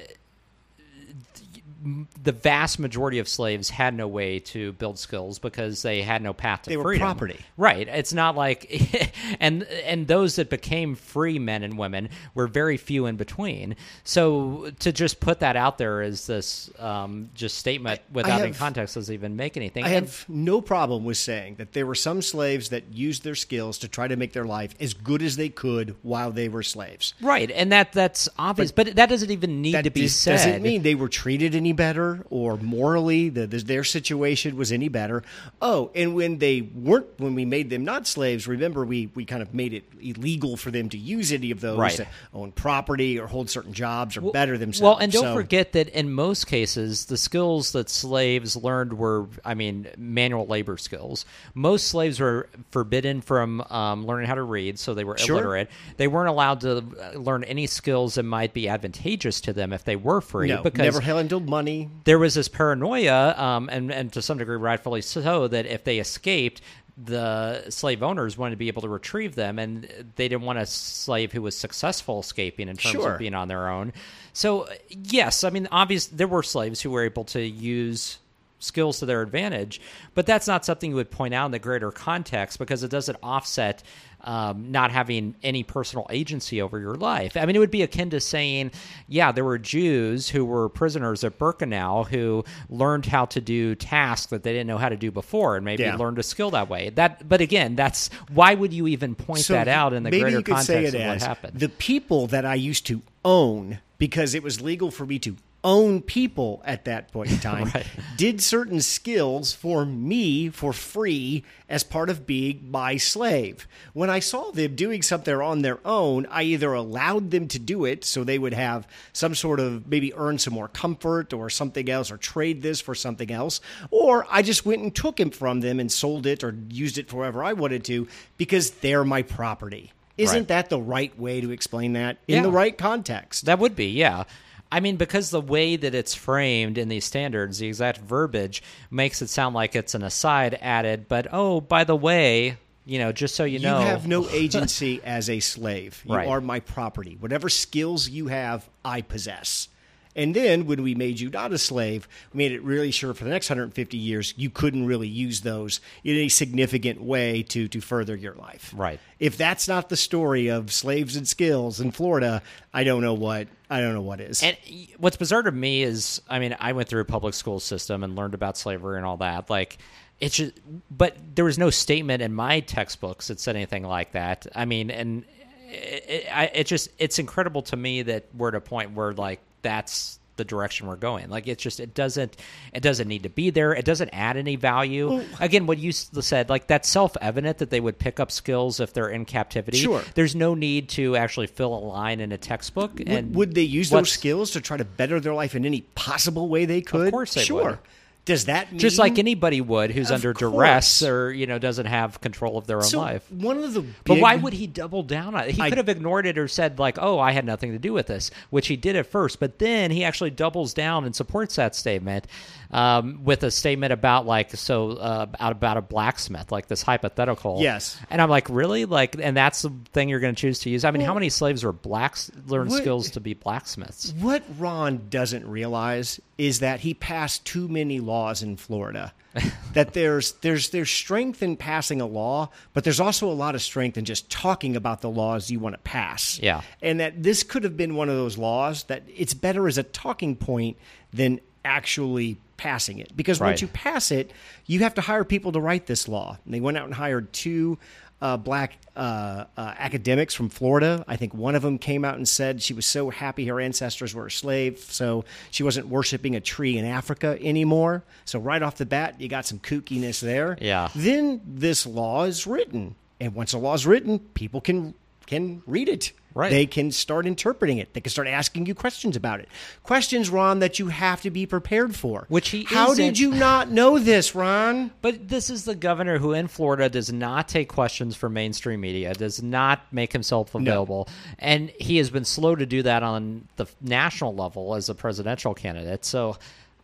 the vast majority of slaves had no way to build skills because they had no path to They were property. Right. It's not like and and those that became free men and women were very few in between. So to just put that out there as this um, just statement without any have- context doesn't even make anything. I And- have no problem with saying that there were some slaves that used their skills to try to make their life as good as they could while they were slaves. Right, and that that's obvious, but, that doesn't even need to be does- said. doesn't mean they were treated any better or morally the, the, their situation was any better. Oh, and when they weren't, when we made them not slaves, remember we, we kind of made it illegal for them to use any of those Right. to own property or hold certain jobs or better themselves. Well, and don't So- forget that in most cases, the skills that slaves learned were, I mean, manual labor skills. Most slaves were forbidden from um, learning how to read, so they were Sure. illiterate. They weren't allowed to learn any skills that might be advantageous to them if they were free, no, because never handled money. There was this paranoia, um, and and to some degree, rightfully so, that if they escaped, the slave owners wanted to be able to retrieve them, and they didn't want a slave who was successful escaping in terms Sure. of being on their own. So, yes, I mean, obvious there were slaves who were able to use skills to their advantage. But that's not something you would point out in the greater context because it doesn't offset um, not having any personal agency over your life. I mean, it would be akin to saying, yeah, there were Jews who were prisoners at Birkenau who learned how to do tasks that they didn't know how to do before and maybe Yeah. learned a skill that way. That, but again, that's why would you even point So that out in the greater context of what happened? the people that I used to own because it was legal for me to own people at that point in time Right. did certain skills for me for free as part of being my slave. When I saw them doing something on their own, I either allowed them to do it so they would have some sort of maybe earn some more comfort or something else or trade this for something else, or I just went and took it from them and sold it or used it for whatever I wanted to because they're my property. Isn't Right. that the right way to explain that in Yeah. the right context? That would be, yeah. I mean, because the way that it's framed in these standards, the exact verbiage makes it sound like it's an aside added, but oh, by the way, you know, just so you, You know. You have no agency as a slave. You Right. are my property. Whatever skills you have, I possess. And then when we made you not a slave, we made it really sure for the next 150 years you couldn't really use those in a significant way to to further your life. Right. If that's not the story of slaves and skills in Florida, I don't know what I don't know what is. And what's bizarre to me is, I mean, I went through a public school system and learned about slavery and all that. Like, it's just, but there was no statement in my textbooks that said anything like that. I mean, and it, it, I, it just, it's incredible to me that we're at a point where like that's the direction we're going. Like, it's just, it doesn't, it doesn't need to be there. It doesn't add any value. Again, what you said, like that's self evident that they would pick up skills if they're in captivity. Sure. There's no need to actually fill a line in a textbook. and would, would they use those skills to try to better their life in any possible way they could? Of course they sure. would. Does that mean just like anybody would who's under course. duress or you know doesn't have control of their own so life. One of the but why would he double down on it? He I- could have ignored it or said like oh i had nothing to do with this which he did at first but then he actually doubles down and supports that statement um, with a statement about like so uh, out about a blacksmith like this hypothetical Yes. and i'm like really like and that's the thing you're going to choose to use i mean how many slaves were blacks learn What- skills to be blacksmiths What Ron doesn't realize is that he passed too many laws in Florida. that there's there's there's strength in passing a law, but there's also a lot of strength in just talking about the laws you want to pass. Yeah. And that this could have been one of those laws that it's better as a talking point than actually passing it. Because Right. once you pass it, you have to hire people to write this law. And they went out and hired two uh, black uh, uh, academics from Florida. I think one of them came out and said she was so happy her ancestors were a slave, so she wasn't worshiping a tree in Africa anymore. So right off the bat, you got some kookiness there. Yeah. Then this law is written, and once a law is written, people can can read it. Right. They can start interpreting it. They can start asking you questions about it. Questions, Ron, that you have to be prepared for. Which he How isn't. did you not know this, Ron? But this is the governor who in Florida does not take questions from mainstream media, does not make himself available. And he has been slow to do that on the national level as a presidential candidate. So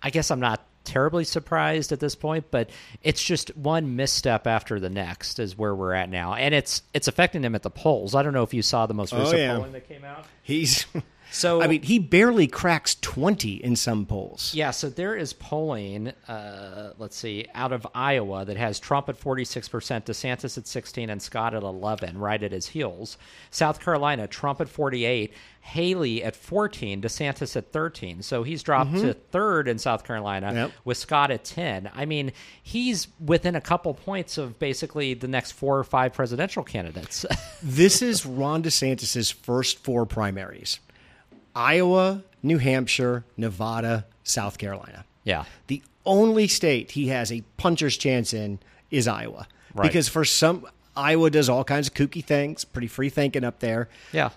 I guess I'm not terribly surprised at this point, but it's just one misstep after the next is where we're at now. And it's it's affecting him at the polls. I don't know if you saw the most oh, recent Oh, yeah. polling that came out. He's So I mean, he barely cracks 20 in some polls. Yeah, so there is polling, uh, let's see, out of Iowa that has Trump at 46%, DeSantis at 16, and Scott at 11, right at his heels. South Carolina, Trump at 48, Haley at 14, DeSantis at 13. So he's dropped to third in South Carolina Mm-hmm. Yep. with Scott at 10. I mean, he's within a couple points of basically the next four or five presidential candidates. This is Ron DeSantis' first four primaries Iowa, New Hampshire, Nevada, South Carolina. yeah. The only state he has a puncher's chance in is Iowa. Right. Because for some, Iowa does all kinds of kooky things, pretty free thinking up there. Yeah.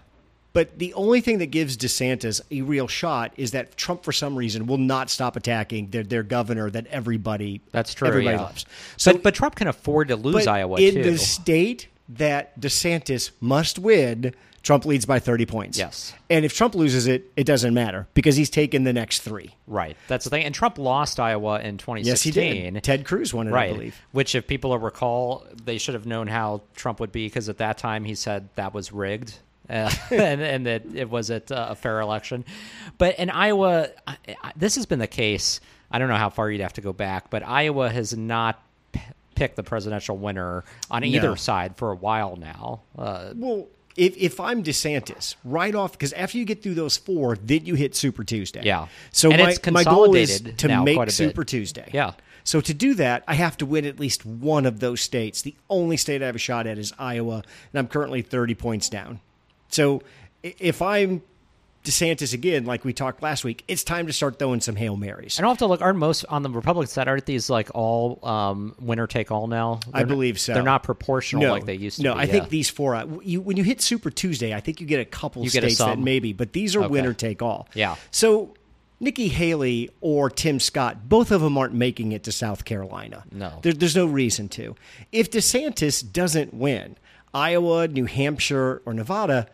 But the only thing that gives DeSantis a real shot is that Trump, for some reason, will not stop attacking their, their governor that everybody That's true. everybody yeah. loves. So, but, but Trump can afford to lose but Iowa, in too. the state that DeSantis must win, Trump leads by 30 points. Yes. And if Trump loses it, it doesn't matter because he's taken the next three. Right. That's the thing. And Trump lost Iowa in 2016. Yes, he did. Ted Cruz won it, right. I believe. Which, if people recall, they should have known how Trump would be because at that time he said that was rigged. Uh, and, and that it wasn't uh, a fair election. But in Iowa, I, I, this has been the case I don't know how far you'd have to go back, but Iowa has not p- picked the presidential winner on either No. side for a while now. Uh, Well, if, if I'm DeSantis, right off, because after you get through those four, then you hit Super Tuesday. Yeah. So And my, my goal is to make. Super Tuesday. Yeah. So to do that, I have to win at least one of those states. The only state I have a shot at is Iowa, and I'm currently 30 points down. So if I'm DeSantis again, like we talked last week, it's time to start throwing some Hail Marys. And I don't have to look. Aren't most on the Republican side? Aren't these like all um, winner take all now? I They're- believe so. They're not proportional like they used to. Be. No, be, I yeah. think these four. uh, You, when you hit Super Tuesday, I think you get a couple You states that maybe, but these are Okay. winner take all. Yeah. So Nikki Haley or Tim Scott, both of them aren't making it to South Carolina. No. There, there's no reason to. If DeSantis doesn't win Iowa, New Hampshire, or Nevada,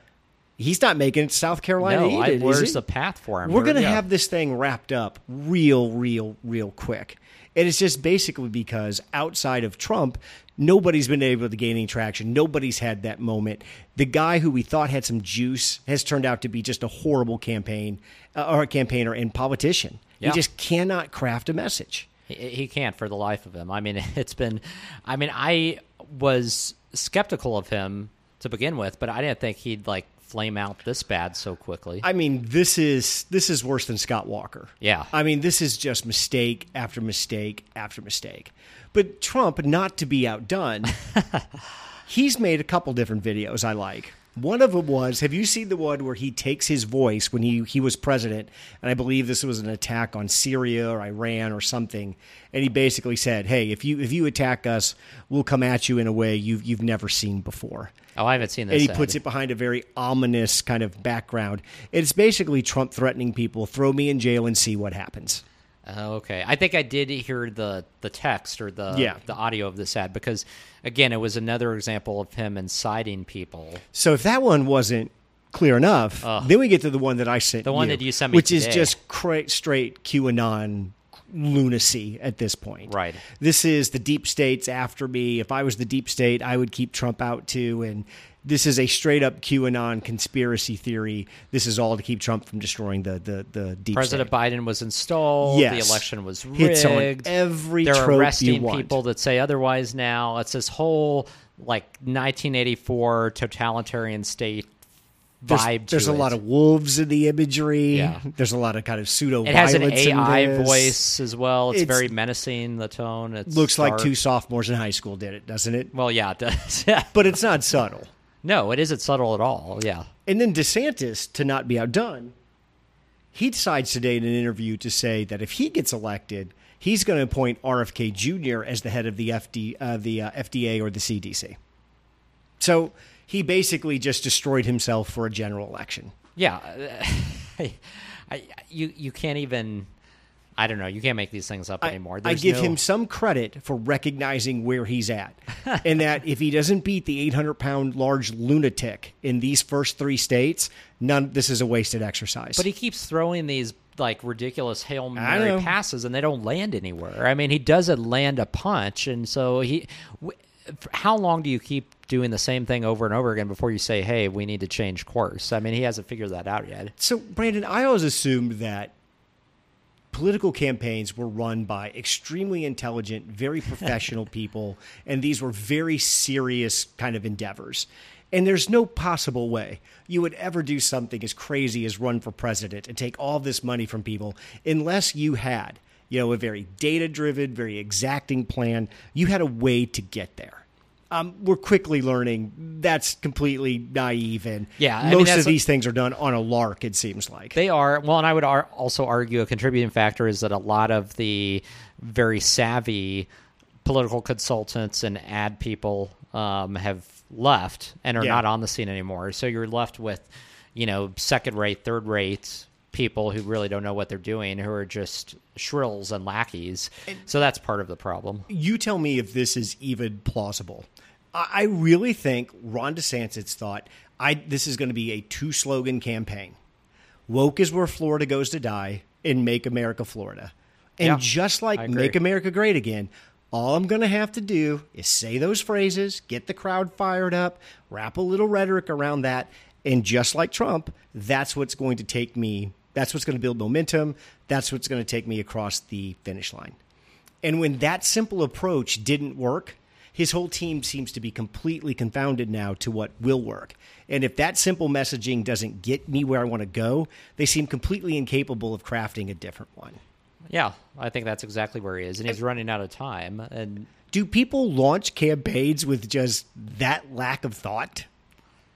he's not making it to South Carolina No, I, either. is where's the path for him? We're going to Yeah. have this thing wrapped up real, real, real quick. And it's just basically because outside of Trump, nobody's been able to gain any traction. Nobody's had that moment. The guy who we thought had some juice has turned out to be just a horrible campaign uh, or a campaigner and politician. Yeah. He just cannot craft a message. He, he can't for the life of him. I mean, it's been. I mean, I was skeptical of him to begin with, but I didn't think he'd like flame out this bad so quickly. I mean, this is this is worse than Scott Walker. Yeah. I mean, this is just mistake after mistake after mistake. But Trump, not to be outdone, he's made a couple different videos I like. One of them was, have you seen the one where he takes his voice when he, he was president? And I believe this was an attack on Syria or Iran or something. And he basically said, hey, if you if you attack us, we'll come at you in a way you've, you've never seen before oh, I haven't seen this. and he ad. puts it behind a very ominous kind of background. It's basically Trump threatening people, throw me in jail and see what happens. Oh, okay, I think I did hear the the text or the Yeah. the audio of this ad because again, it was another example of him inciting people. So if that one wasn't clear enough, then we get to the one that I sent The one you, that you sent me which is just cra- straight QAnon lunacy at this point. Right. This is the deep state's after me. If I was the deep state, I would keep Trump out too. And this is a straight up QAnon conspiracy theory. This is all to keep Trump from destroying the the, the deep state. President state. Biden was installed. Yes. The election was rigged. every They're arresting people that say otherwise now. It's this whole like 1984 totalitarian state There's, vibe. there's a it. lot of wolves in the imagery. Yeah. There's a lot of kind of pseudo. It has an AI voice as well. It's, It's- very menacing. The tone. It Looks like two sophomores in high school did it, doesn't it? Well, yeah, it does. But it's not subtle. No, it isn't subtle at all. Yeah. And then DeSantis, to not be outdone, he decides today in an interview to say that if he gets elected, he's going to appoint RFK Jr. as the head of the FD, uh, the uh, FDA or the CDC. So he basically just destroyed himself for a general election. Yeah, I, uh, I, you you can't even. I don't know. You can't make these things up anymore. I give no- him some credit for recognizing where he's at, and that if he doesn't beat the 800 pound large lunatic in these first three states, none. This is a wasted exercise. But he keeps throwing these like ridiculous hail mary passes, and they don't land anywhere. I mean, he doesn't land a punch, and so he. W- how long do you keep doing the same thing over and over again before you say, "Hey, we need to change course"? I mean, he hasn't figured that out yet. So, Brandon, I always assumed that political campaigns were run by extremely intelligent, very professional people, and these were very serious kind of endeavors. And there's no possible way you would ever do something as crazy as run for president and take all this money from people unless you had, you know, a very data driven, very exacting plan. You had a way to get there. Um, we're quickly learning that's completely naive, and Yeah, I mean, most that's of these things are done on a lark. It seems like They are well, and I would ar- also argue a contributing factor is that a lot of the very savvy political consultants and ad people um, have left and are Yeah. not on the scene anymore. So you're left with, you know, second rate, third rate people who really don't know what they're doing, who are just shrills and lackeys. so that's part of the problem. you tell me if this is even plausible. I I really think Ron DeSantis thought I this is going to be a two slogan campaign. Woke is where Florida goes to die, and make America Florida. And Yeah, just like make America great again, all I'm going to have to do is say those phrases, get the crowd fired up, wrap a little rhetoric around that, and just like Trump, that's what's going to take me That's what's going to build momentum. That's what's going to take me across the finish line. And when that simple approach didn't work, his whole team seems to be completely confounded now to what will work. And if that simple messaging doesn't get me where I want to go, they seem completely incapable of crafting a different one. Yeah, I think that's exactly where he is, and he's running out of time. And Do people launch campaigns with just that lack of thought?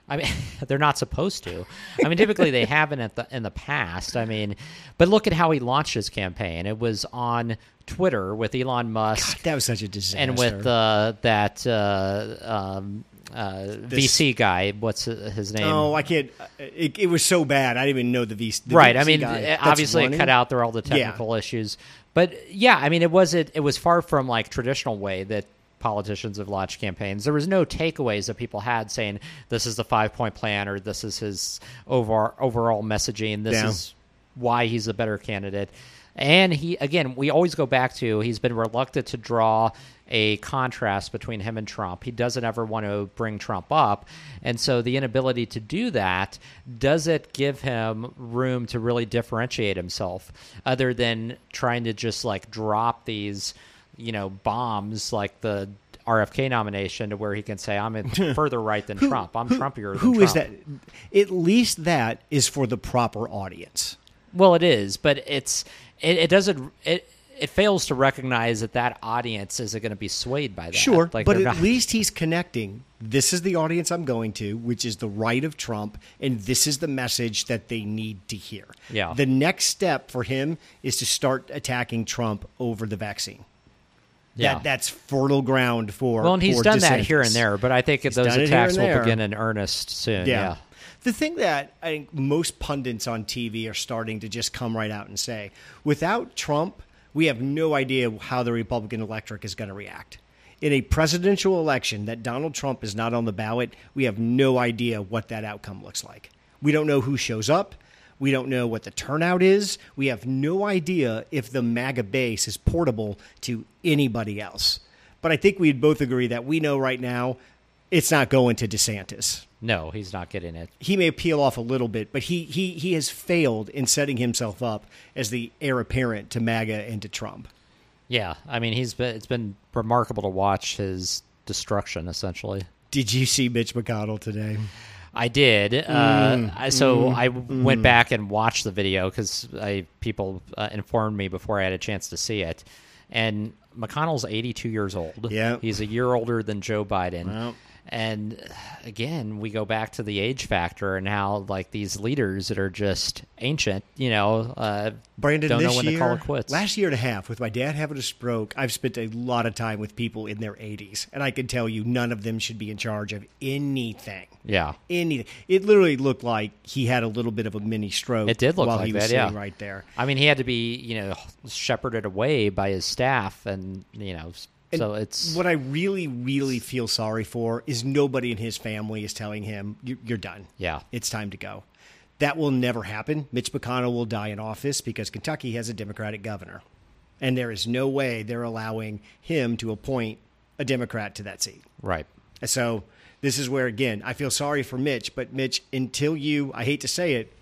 I mean, they're not supposed to. I mean, typically they haven't at the in the past. I mean, but look at how he launched his campaign. It was on Twitter with Elon Musk That was such a disaster. and with uh, that uh, um, uh, VC guy. What's his name? Oh, I can't. It, it was so bad. I didn't even know the VC. The right. VC I mean, guy it- that's obviously, it running. cut out there all the technical issues. But yeah, I mean, it wasn't. It was far from like traditional way that politicians have launched campaigns. There was no takeaways that people had saying this is the five point plan or this is his over, overall messaging. This Yeah. is why he's a better candidate. And he again, we always go back to he's been reluctant to draw a contrast between him and Trump. He doesn't ever want to bring Trump up. And so the inability to do that does it give him room to really differentiate himself other than trying to just like drop these, you know, bombs like the RFK nomination to where he can say I'm further right than Trump. I'm Trumpier than Who Trump. is that? At least that is for the proper audience. Well, it is, but it's it, it doesn't it it fails to recognize that that audience isn't going to be swayed by that. Sure, like but at not- least he's connecting. This is the audience I'm going to, which is the right of Trump, and this is the message that they need to hear. Yeah. The next step for him is to start attacking Trump over the vaccine. Yeah. That, that's fertile ground for. well, and he's done that here and there, but I think those it here attacks will begin in earnest soon. Yeah. Yeah. The thing that I think most pundits on TV are starting to just come right out and say without Trump, we have no idea how the Republican electorate is going to react. In a presidential election that Donald Trump is not on the ballot, we have no idea what that outcome looks like. We don't know who shows up. We don't know what the turnout is. We have no idea if the MAGA base is portable to anybody else. But I think we'd both agree that we know right now it's not going to DeSantis No, he's not getting it. he may peel off a little bit, but he, he, he has failed in setting himself up as the heir apparent to MAGA and to Trump. Yeah, I mean, he's been it's been remarkable to watch his destruction. Essentially, Did you see Mitch McConnell today? I did. Mm, Uh, so I went back and watched the video because I people uh, informed me before I had a chance to see it. And McConnell's 82 years old. Yeah. he's a year older than Joe Biden. Well. And again, we go back to the age factor and how like these leaders that are just ancient, you know, uh, Brandon, don't this know when year, to call it quits. last year and a half, with my dad having a stroke, I've spent a lot of time with people in their 80s, and I can tell you none of them should be in charge of anything. yeah, Anything. It literally looked like he had a little bit of a mini stroke. It did look while like he was that, sitting yeah. right there. I mean, he had to be, you know, shepherded away by his staff, and you know, And so it's what I really, really feel sorry for is nobody in his family is telling him "You- you're done. yeah, It's time to go. That will never happen. Mitch McConnell will die in office because Kentucky has a Democratic governor, and there is no way they're allowing him to appoint a Democrat to that seat. right. So this is where again I feel sorry for Mitch, but Mitch, until you, I hate to say it,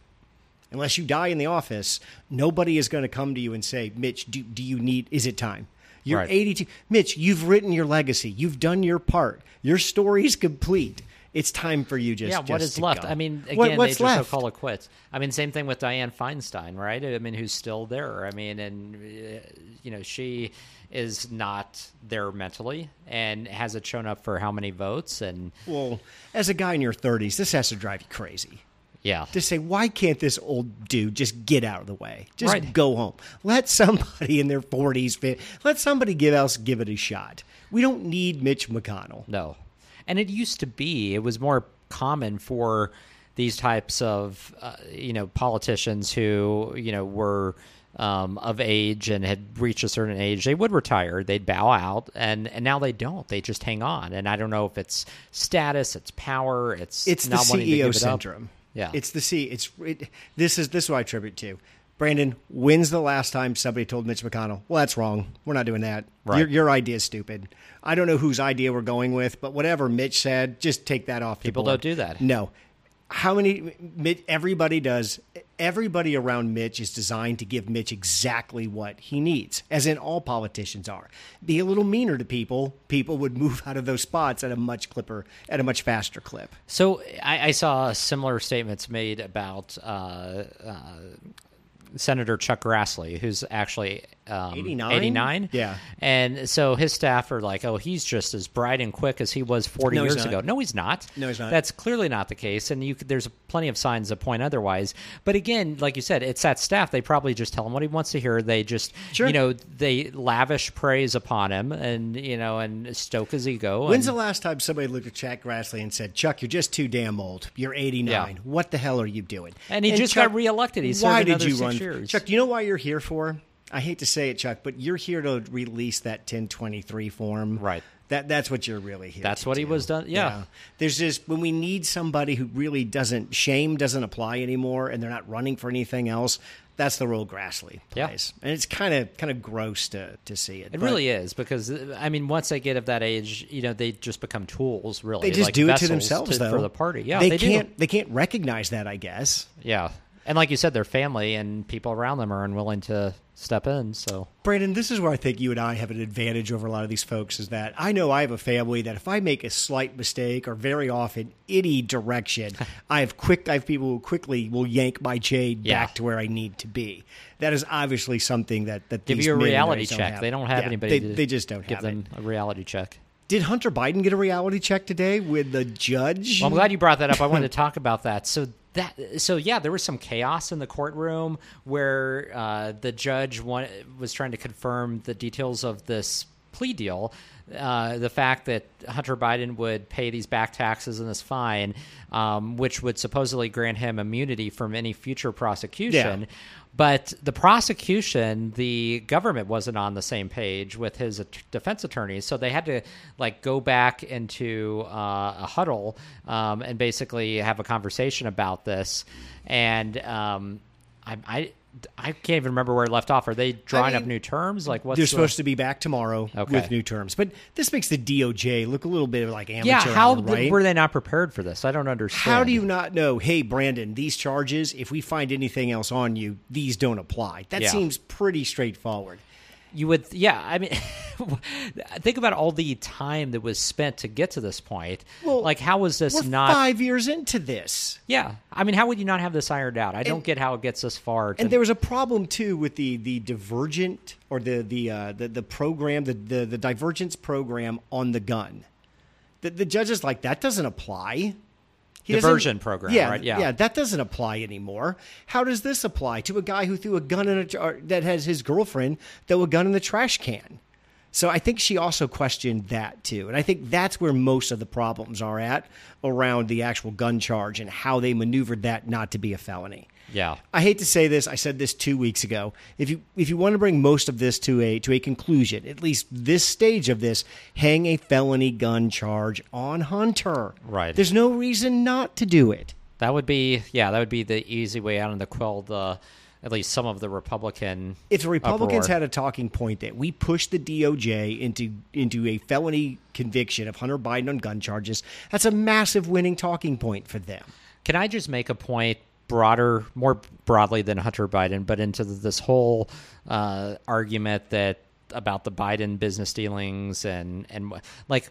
unless you die in the office, nobody is going to come to you and say, Mitch, do, do you need? Is it time? You're Right. 82. Mitch, you've written your legacy. You've done your part. Your story's complete. It's time for you just. yeah, what just is left? go. I mean, again, What- they what's just left? call it quits. I mean, same thing with Dianne Feinstein, right? I mean, who's still there? I mean, and uh, you know, she is not there mentally, and hasn't shown up for how many votes? And Well, as a guy in your 30s, this has to drive you crazy. Yeah, To say, why can't this old dude just get out of the way? Just Right. go home. Let somebody in their 40s, fit. let somebody give else give it a shot. We don't need Mitch McConnell. No. And it used to be, it was more common for these types of, uh, you know, politicians who, you know, were um, of age and had reached a certain age. They would retire, they'd bow out, and, and now they don't. They just hang on. And I don't know if it's status, it's power, it's It's the not wanting to CEO syndrome. it up. Yeah. it's the C. It's it, this is this is what I attribute to. Brandon, when's the last time somebody told Mitch McConnell, "Well, that's wrong. We're not doing that. Right. Your, your idea is stupid." I don't know whose idea we're going with, but whatever Mitch said, just take that off. the People don't do that. No, how many everybody does everybody around Mitch is designed to give Mitch exactly what he needs as in all politicians are. Be a little meaner to people people would move out of those spots at a much clipper at a much faster clip. So I, I saw similar statements made about uh, uh, Senator Chuck Grassley, who's actually um, 89? 89. Yeah. And so his staff are like, oh, he's just as bright and quick as he was 40 No, years ago. No, he's not. No, he's not. That's clearly not the case. And you could, there's plenty of signs that point otherwise. But again, like you said, it's that staff. They probably just tell him what he wants to hear. They just, Sure. you know, they lavish praise upon him and, you know, and stoke his ego. When's and, the last time somebody looked at Chuck Grassley and said, "Chuck, you're just too damn old. You're 89. Yeah. What the hell are you doing?" And he just got reelected. He served why did you run? years. Chuck, do you know why you're here for? I hate to say it, Chuck, but you're here to release that 1023 form. Right. That that's what you're really here. That's to what he was done- yeah. There's just when we need somebody who really doesn't shame doesn't apply anymore, and they're not running for anything else. That's the role Grassley Yeah. plays, and it's kind of kind of gross to to see it. It but really is because I mean, once they get of that age, you know, they just become tools. Really, They just like do it to themselves, though. for the party. Yeah, they, they, can't. do. They can't recognize that. I guess. Yeah, and like you said, their family and people around them are unwilling to step in. So Brandon, this is where I think you and I have an advantage over a lot of these folks is that I know I have a family that if I make a slight mistake or very often any direction, I have quick I have people who quickly will yank my chain Yeah. back to where I need to be. That is obviously something that that give these you a reality don't check. have. They don't have Yeah, anybody. They, to they just don't give them it. a reality check. Did Hunter Biden get a reality check today with the judge? Well, I'm glad you brought that up. I wanted to talk about that. So that, so yeah, there was some chaos in the courtroom where uh, the judge wa- was trying to confirm the details of this plea deal. Uh, the fact that Hunter Biden would pay these back taxes and this fine, um, which would supposedly grant him immunity from any future prosecution. Yeah. But the prosecution, the government wasn't on the same page with his at- defense attorneys, so they had to like go back into uh, a huddle um, and basically have a conversation about this. And um, I, I, I can't even remember where it left off. Are they drawing up mean, new terms? Like what's They're the- supposed to be back tomorrow Okay. with new terms, but this makes the DOJ look a little bit like amateur. Yeah, how hour, right? were they not prepared for this? I don't understand. How do you not know? Hey, Brandon, these charges. If we find anything else on you, these don't apply. That Yeah. seems pretty straightforward. You would yeah i mean think about all the time that was spent to get to this point Well, like how was this We're not five years into this, yeah i mean how would you not have this ironed out i don't get how it gets this far to, and there was a problem too with the the divergent or the the uh, the, the program, the, the the divergence program on the gun. The, the judge is like that doesn't apply. He Diversion program, yeah, right? Yeah. yeah, that doesn't apply anymore. How does this apply to a guy who threw a gun in a that has his girlfriend throw a gun in the trash can? So I think she also questioned that too, and I think that's where most of the problems are at around the actual gun charge and how they maneuvered that not to be a felony. Yeah I hate to say this. I said this two weeks ago. If you if you want to bring most of this to a to a conclusion, at least this stage of this, hang a felony gun charge on Hunter. Right. There's no reason not to do it. that would be yeah that would be the easy way out and to quell the at least some of the republican If the Republicans uproar. had a talking point that we push the DOJ into into a felony conviction of Hunter Biden on gun charges, that's a massive winning talking point for them. Can I just make a point broader, more broadly than Hunter Biden, but into this whole uh, argument that about the Biden business dealings and and like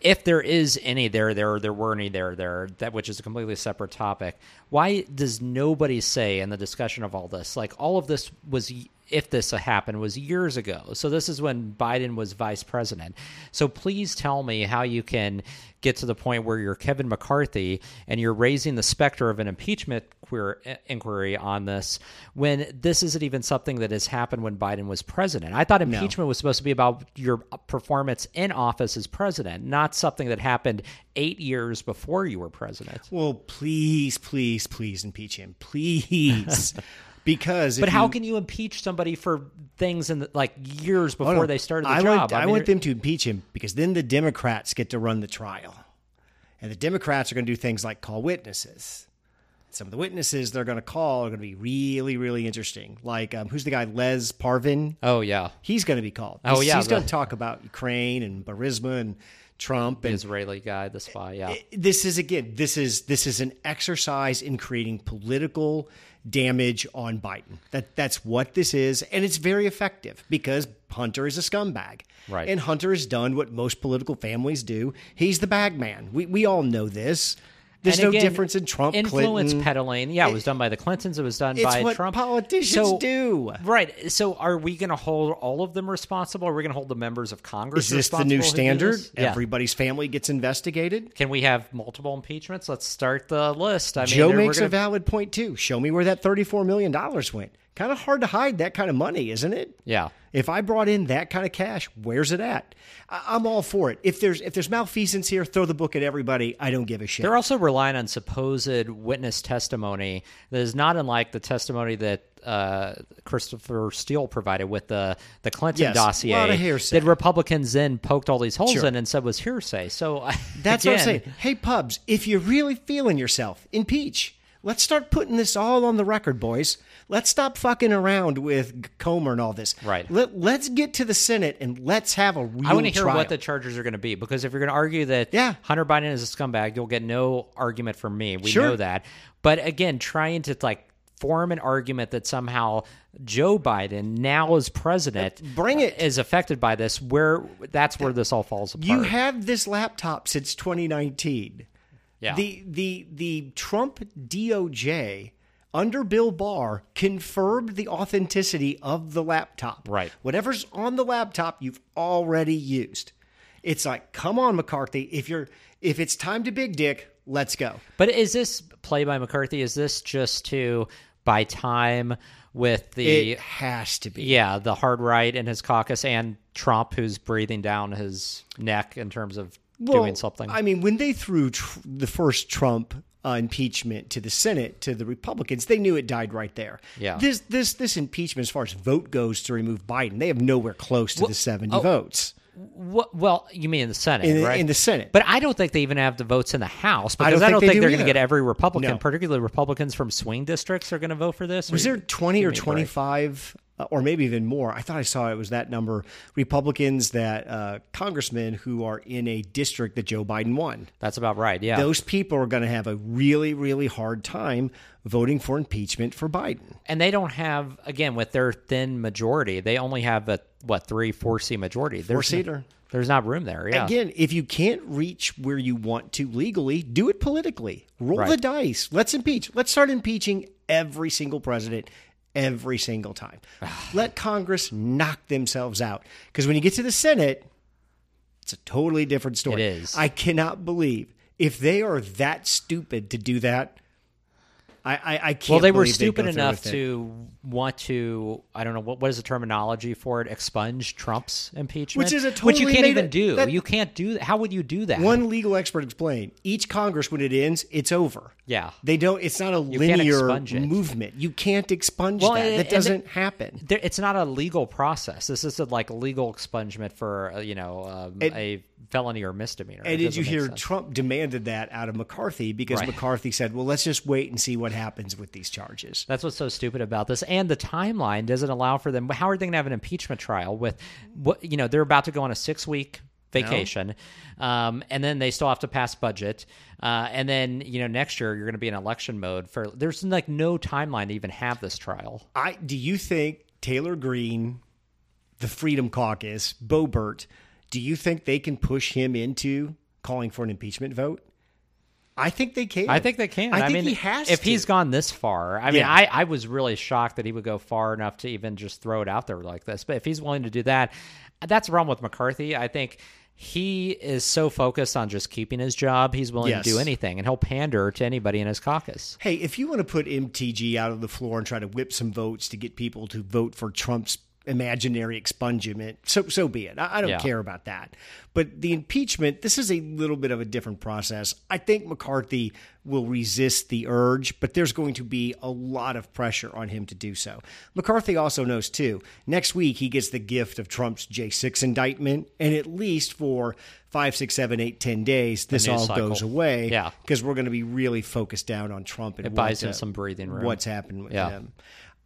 if there is any there there there were any there there that which is a completely separate topic why does nobody say in the discussion of all this like all of this was if this happened was years ago. So this is when biden was vice president. So please tell me how you can get to the point where you're kevin mccarthy and you're raising the specter of an impeachment queer, eh, inquiry on this when this isn't even something that has happened when biden was president. I thought impeachment was supposed to be about your performance in office as president not something that happened eight years before you were president. Well, please, please, please impeach him, please, because. But how you- can you impeach somebody for things in the, like years Oh, before they started the I job? Want, I, mean, want them to impeach him because then the Democrats get to run the trial. And the Democrats are going to do things like call witnesses. Some of the witnesses they're going to call are going to be really, really interesting. Like, um, who's the guy, Lev Parnas? Oh yeah, He's going to be called. Oh, yeah, He's going to talk about Ukraine and Burisma and Trump and Israeli guy, the spy. Yeah. this is again this is this is an exercise in creating political damage on Biden. That that's what this is and it's very effective because Hunter is a scumbag. Right. And Hunter has done what most political families do. He's the bag man. We we all know this. There's And no again, difference in Trump influence Clinton. peddling. Yeah, it was done by the Clintons. It was done It's by what Trump. politicians So- do. Right. So, are we going to hold all of them responsible? Are we going to hold the members of Congress? Is this the new standard? this? Yeah. Everybody's family gets investigated. Can we have multiple impeachments? Let's start the list. I mean, Joe makes gonna- a valid point too. Show me where that $34 million went. Kind of hard to hide that kind of money, isn't it? Yeah. If I brought in that kind of cash, where's it at? I- I'm all for it. If there's if there's malfeasance here, throw the book at everybody. I don't give a shit. They're also relying on supposed witness testimony that is not unlike the testimony that uh, Christopher Steele provided with the the Clinton Yes, a dossier lot of hearsay. that Republicans then poked all these holes Sure. in and said was hearsay. So That's again, what I'm saying. Hey, pubs, if you're really feeling yourself, impeach. Let's start putting this all on the record, boys. Let's stop fucking around with Comer and all this. Right. Let, let's get to the Senate and let's have a real I want to hear trial. what the charges are going to be because if you're going to argue that Yeah. Hunter Biden is a scumbag, you'll get no argument from me. We Sure. know that. But again, trying to like form an argument that somehow Joe Biden now as president uh, Bring it. is affected by this where that's where this all falls apart. You have this laptop since 2019. Yeah. The the the Trump DOJ under Bill Barr confirmed the authenticity of the laptop. Right. Whatever's on the laptop you've already used. It's like, come on, McCarthy. If you're if it's time to big dick, let's go. But is this play by McCarthy? Is this just to buy time with the It has to be. yeah the hard right in his caucus and Trump, who's breathing down his neck in terms of doing something? I mean, when they threw tr- the first Trump uh, impeachment to the Senate to the Republicans, they knew it died right there. Yeah. This this this impeachment, as far as vote goes to remove Biden, they have nowhere close to the seventy votes What, well, you mean in the Senate, in, right? in the Senate. but I don't think they even have the votes in the House because don't I don't think think, they they're going to get every Republican, No. particularly Republicans from swing districts, are going to vote for this. was there twenty or me a break. twenty five? Uh, or maybe even more. I thought I saw it was that number. Republicans that uh, congressmen who are in a district that Joe Biden won. That's about right. Yeah. Those people are going to have a really, really hard time voting for impeachment for Biden. and they don't have again with their thin majority. They only have a what three four seat majority. There's Four-seater. No, there's not room there. Yeah. Again, if you can't reach where you want to legally, do it politically. Roll Right. the dice. Let's impeach. Let's start impeaching every single president every single time. Ah. Let Congress knock themselves out. Because when you get to the Senate, it's a totally different story. It is. I cannot believe if they are that stupid to do that. I, I, I can't. well, they were stupid enough to want to. I don't know what what is the terminology for it. Expunge Trump's impeachment, Which is a totally which you can't even it- do. that- you can't do. How would you do that? One legal expert explained each Congress when it ends, it's over. Yeah. They don't. It's not a can't linear movement. You can't expunge Well, that. and- that doesn't happen. there, it's not a legal process. This is a, like legal expungement for uh, you know um, a felony or misdemeanor. And did you hear sense. Trump demanded that out of McCarthy because Right. McCarthy said, "Well, let's just wait and see what happens with these charges." That's what's so stupid about this, and the timeline doesn't allow for them. How are they going to have an impeachment trial with what you know? They're about to go on a six week vacation, um, and then they still have to pass budget, uh, and then you know next year you're going to be in election mode. For there's like no timeline to even have this trial. I do you think Taylor Greene, the Freedom Caucus, Boebert, do you think they can push him into calling for an impeachment vote? I think they can. I think they can. I, think mean, he has. if to. he's gone this far, I mean, Yeah. I, I was really shocked that he would go far enough to even just throw it out there like this. But if he's willing to do that, that's wrong with McCarthy. I think he is so focused on just keeping his job, he's willing Yes. to do anything, and he'll pander to anybody in his caucus. Hey, if you want to put MTG out on the floor and try to whip some votes to get people to vote for Trump's imaginary expungement, so so be it. I, I don't Yeah. care about that. But the impeachment, this is a little bit of a different process. I think McCarthy will resist the urge, but there's going to be a lot of pressure on him to do so. McCarthy also knows too. Next week he gets the gift of Trump's J6 indictment, and at least for five, six, seven, eight, ten days, this all cycle. goes away. Yeah. because we're going to be really focused down on Trump and It buys him some breathing room. What's happened with Yeah. him?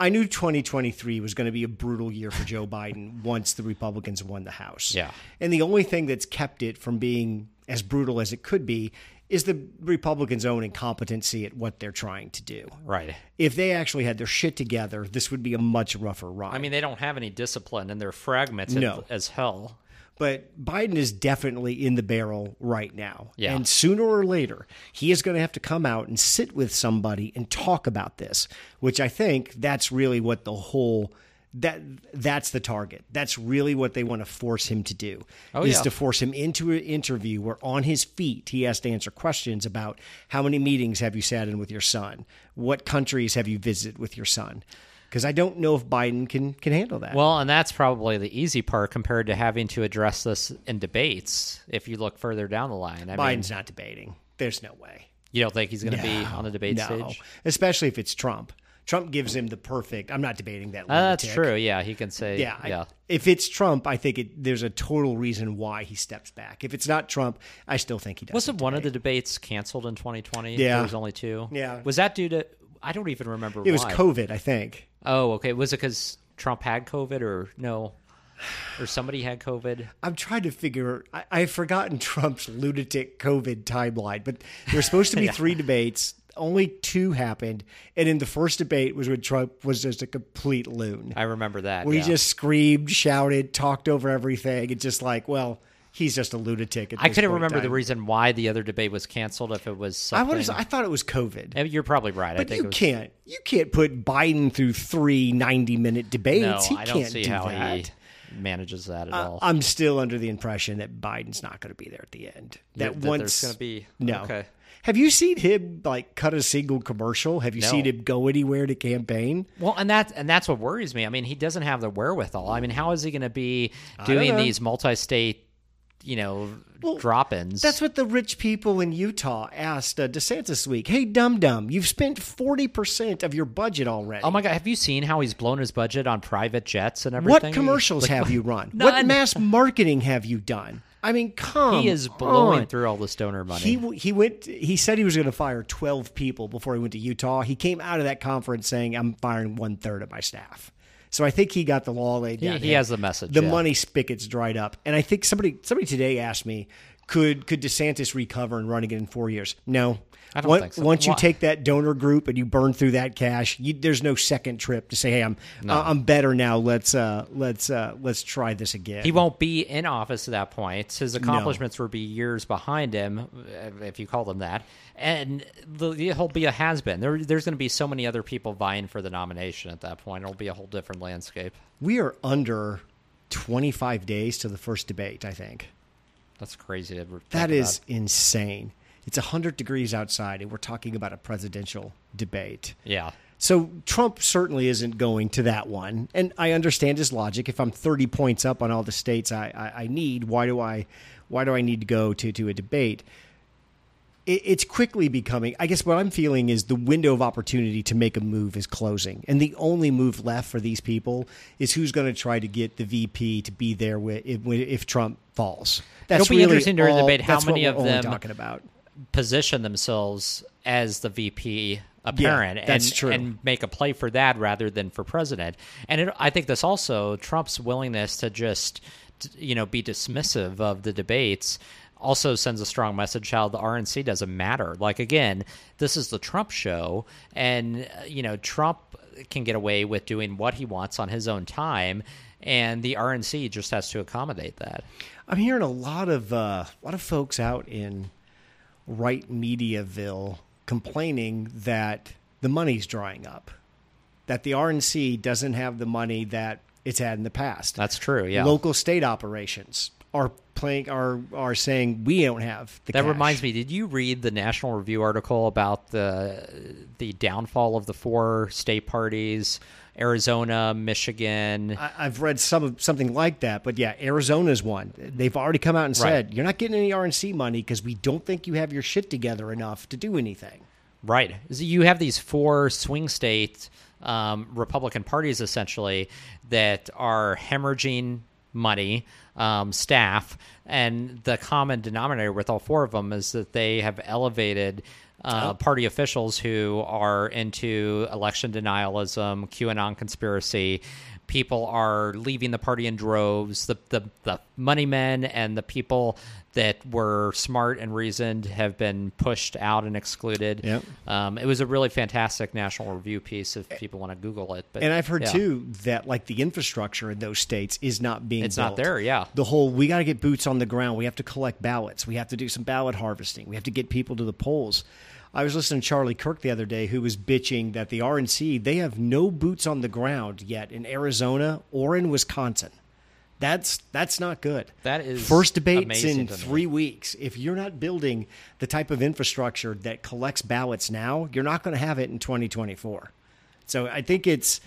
I knew 2023 was going to be a brutal year for Joe Biden once the Republicans won the House. Yeah. And the only thing that's kept it from being as brutal as it could be is the Republicans' own incompetency at what they're trying to do. Right. If they actually had their shit together, this would be a much rougher ride. I mean, they don't have any discipline and they're fragmented No. as hell. But Biden is definitely in the barrel right now. Yeah. And sooner or later, he is going to have to come out and sit with somebody and talk about this, which I think that's really what the whole that that's the target. That's really what they want to force him to do. Oh, is yeah. to force him into an interview where on his feet he has to answer questions about how many meetings have you sat in with your son? What countries have you visited with your son? Because I don't know if Biden can can handle that. Well, and that's probably the easy part compared to having to address this in debates. If you look further down the line, I mean, Biden's not debating. There's no way. you don't think he's going to be on the debate no, stage? especially if it's Trump. Trump gives him the perfect. I'm not debating that. Uh, that's true. Yeah, he can say. Yeah, Yeah, I- if it's Trump, I think it, there's a total reason why he steps back. If it's not Trump, I still think he does. Wasn't one of the debates canceled in 2020? Yeah. there was only two. Yeah. was that due to? I don't even remember. It was. COVID, I think. Oh, okay. Was it because Trump had COVID or no? Or somebody had COVID? I'm trying to figure. I, I've forgotten Trump's lunatic COVID timeline, but there were supposed to be three debates. Only two happened, and in the first debate was when Trump was just a complete loon. I remember that. where yeah. he just screamed, shouted, talked over everything. It's just like, well, he's just a lunatic. At I couldn't remember the reason why the other debate was canceled. If it was I something, was, I thought it was COVID. You're probably right. I But think you it was, can't you can't put Biden through three 90 minute debates. No, he I can't don't see do how that. he manages that at Uh, all. I'm still under the impression that Biden's not going to be there at the end. That that once there's going to be no. Okay. Have you seen him like cut a single commercial? Have you No. seen him go anywhere to campaign? Well, and that and that's what worries me. I mean, he doesn't have the wherewithal. I mean, how is he going to be doing these multi-state, you know, drop-ins? That's what the rich people in Utah asked uh, DeSantis this week. Hey, dum dum, you've spent 40% of your budget already. Oh my god! Have you seen how he's blown his budget on private jets and everything? What commercials Like, have you run? What mass marketing have you done? I mean, come He is blowing on. through all the stoner money. He he went. He said he was going to fire twelve people before he went to Utah. He came out of that conference saying, "I'm firing one third of my staff." So I think he got the law laid He- down. he has the message, The yeah. money spigots dried up, and I think somebody somebody today asked me, "Could could DeSantis recover and run again in four years?" No. I don't Once- think so. Once you Why? take that donor group and you burn through that cash, you, there's no second trip to say, "Hey, I'm I'm better now. Let's uh let's uh let's try this again." He won't be in office at that point. His accomplishments will be years behind him, uh, if you call them that, and the, he'll be a has been. There, there's going to be so many other people vying for the nomination at that point. It'll be a whole different landscape. we are under 25 days to the first debate. I think. That's crazy. To That is about. insane. It's 100 degrees outside, and we're talking about a presidential debate. yeah. So Trump certainly isn't going to that one, and I understand his logic. If I'm 30 points up on all the states I, I, I need, why do I why do I need to go to to a debate? It, it's quickly becoming. I guess what I'm feeling is the window of opportunity to make a move is closing, and the only move left for these people is who's going to try to get the VP to be there with, if, if Trump falls. That's It'll be really interesting during the debate how many of them talking about. position themselves as the VP apparent that's and, true. and make a play for that rather than for president. And it, I think this also Trump's willingness to just you know be dismissive of the debates also sends a strong message how the RNC doesn't matter. Like again, this is the Trump show and uh, you know Trump can get away with doing what he wants on his own time and the RNC just has to accommodate that. I'm hearing a lot of uh, a lot of folks out in right mediaville complaining that the money's drying up, that the RNC doesn't have the money that it's had in the past. That's true, yeah. Local state operations are playing are are saying we don't have the. That cash. reminds me. Did you read the National Review article about the the downfall of the four state parties? Arizona, Michigan. I, I've read some of something like that, but yeah, Arizona's one. They've already come out and said Right. you're not getting any RNC money because we don't think you have your shit together enough to do anything. Right. So you have these four swing state um, Republican parties essentially that are hemorrhaging money, um, staff, and the common denominator with all four of them is that they have elevated uh, party officials who are into election denialism, QAnon conspiracy. People are leaving the party in droves. The the the money men and the people that were smart and reasoned have been pushed out and excluded. Yep. Um, it was a really fantastic National Review piece if people want to Google it. But And I've heard yeah. too that like the infrastructure in those states is not being It's not there, yeah. The whole we got to get boots on the ground. We have to collect ballots. We have to do some ballot harvesting. We have to get people to the polls. I was listening to Charlie Kirk the other day who was bitching that the RNC they have no boots on the ground yet in Arizona or in Wisconsin. That's that's not good. That is first debates in three weeks. If you're not building the type of infrastructure that collects ballots now, you're not going to have it in 2024. So I think it's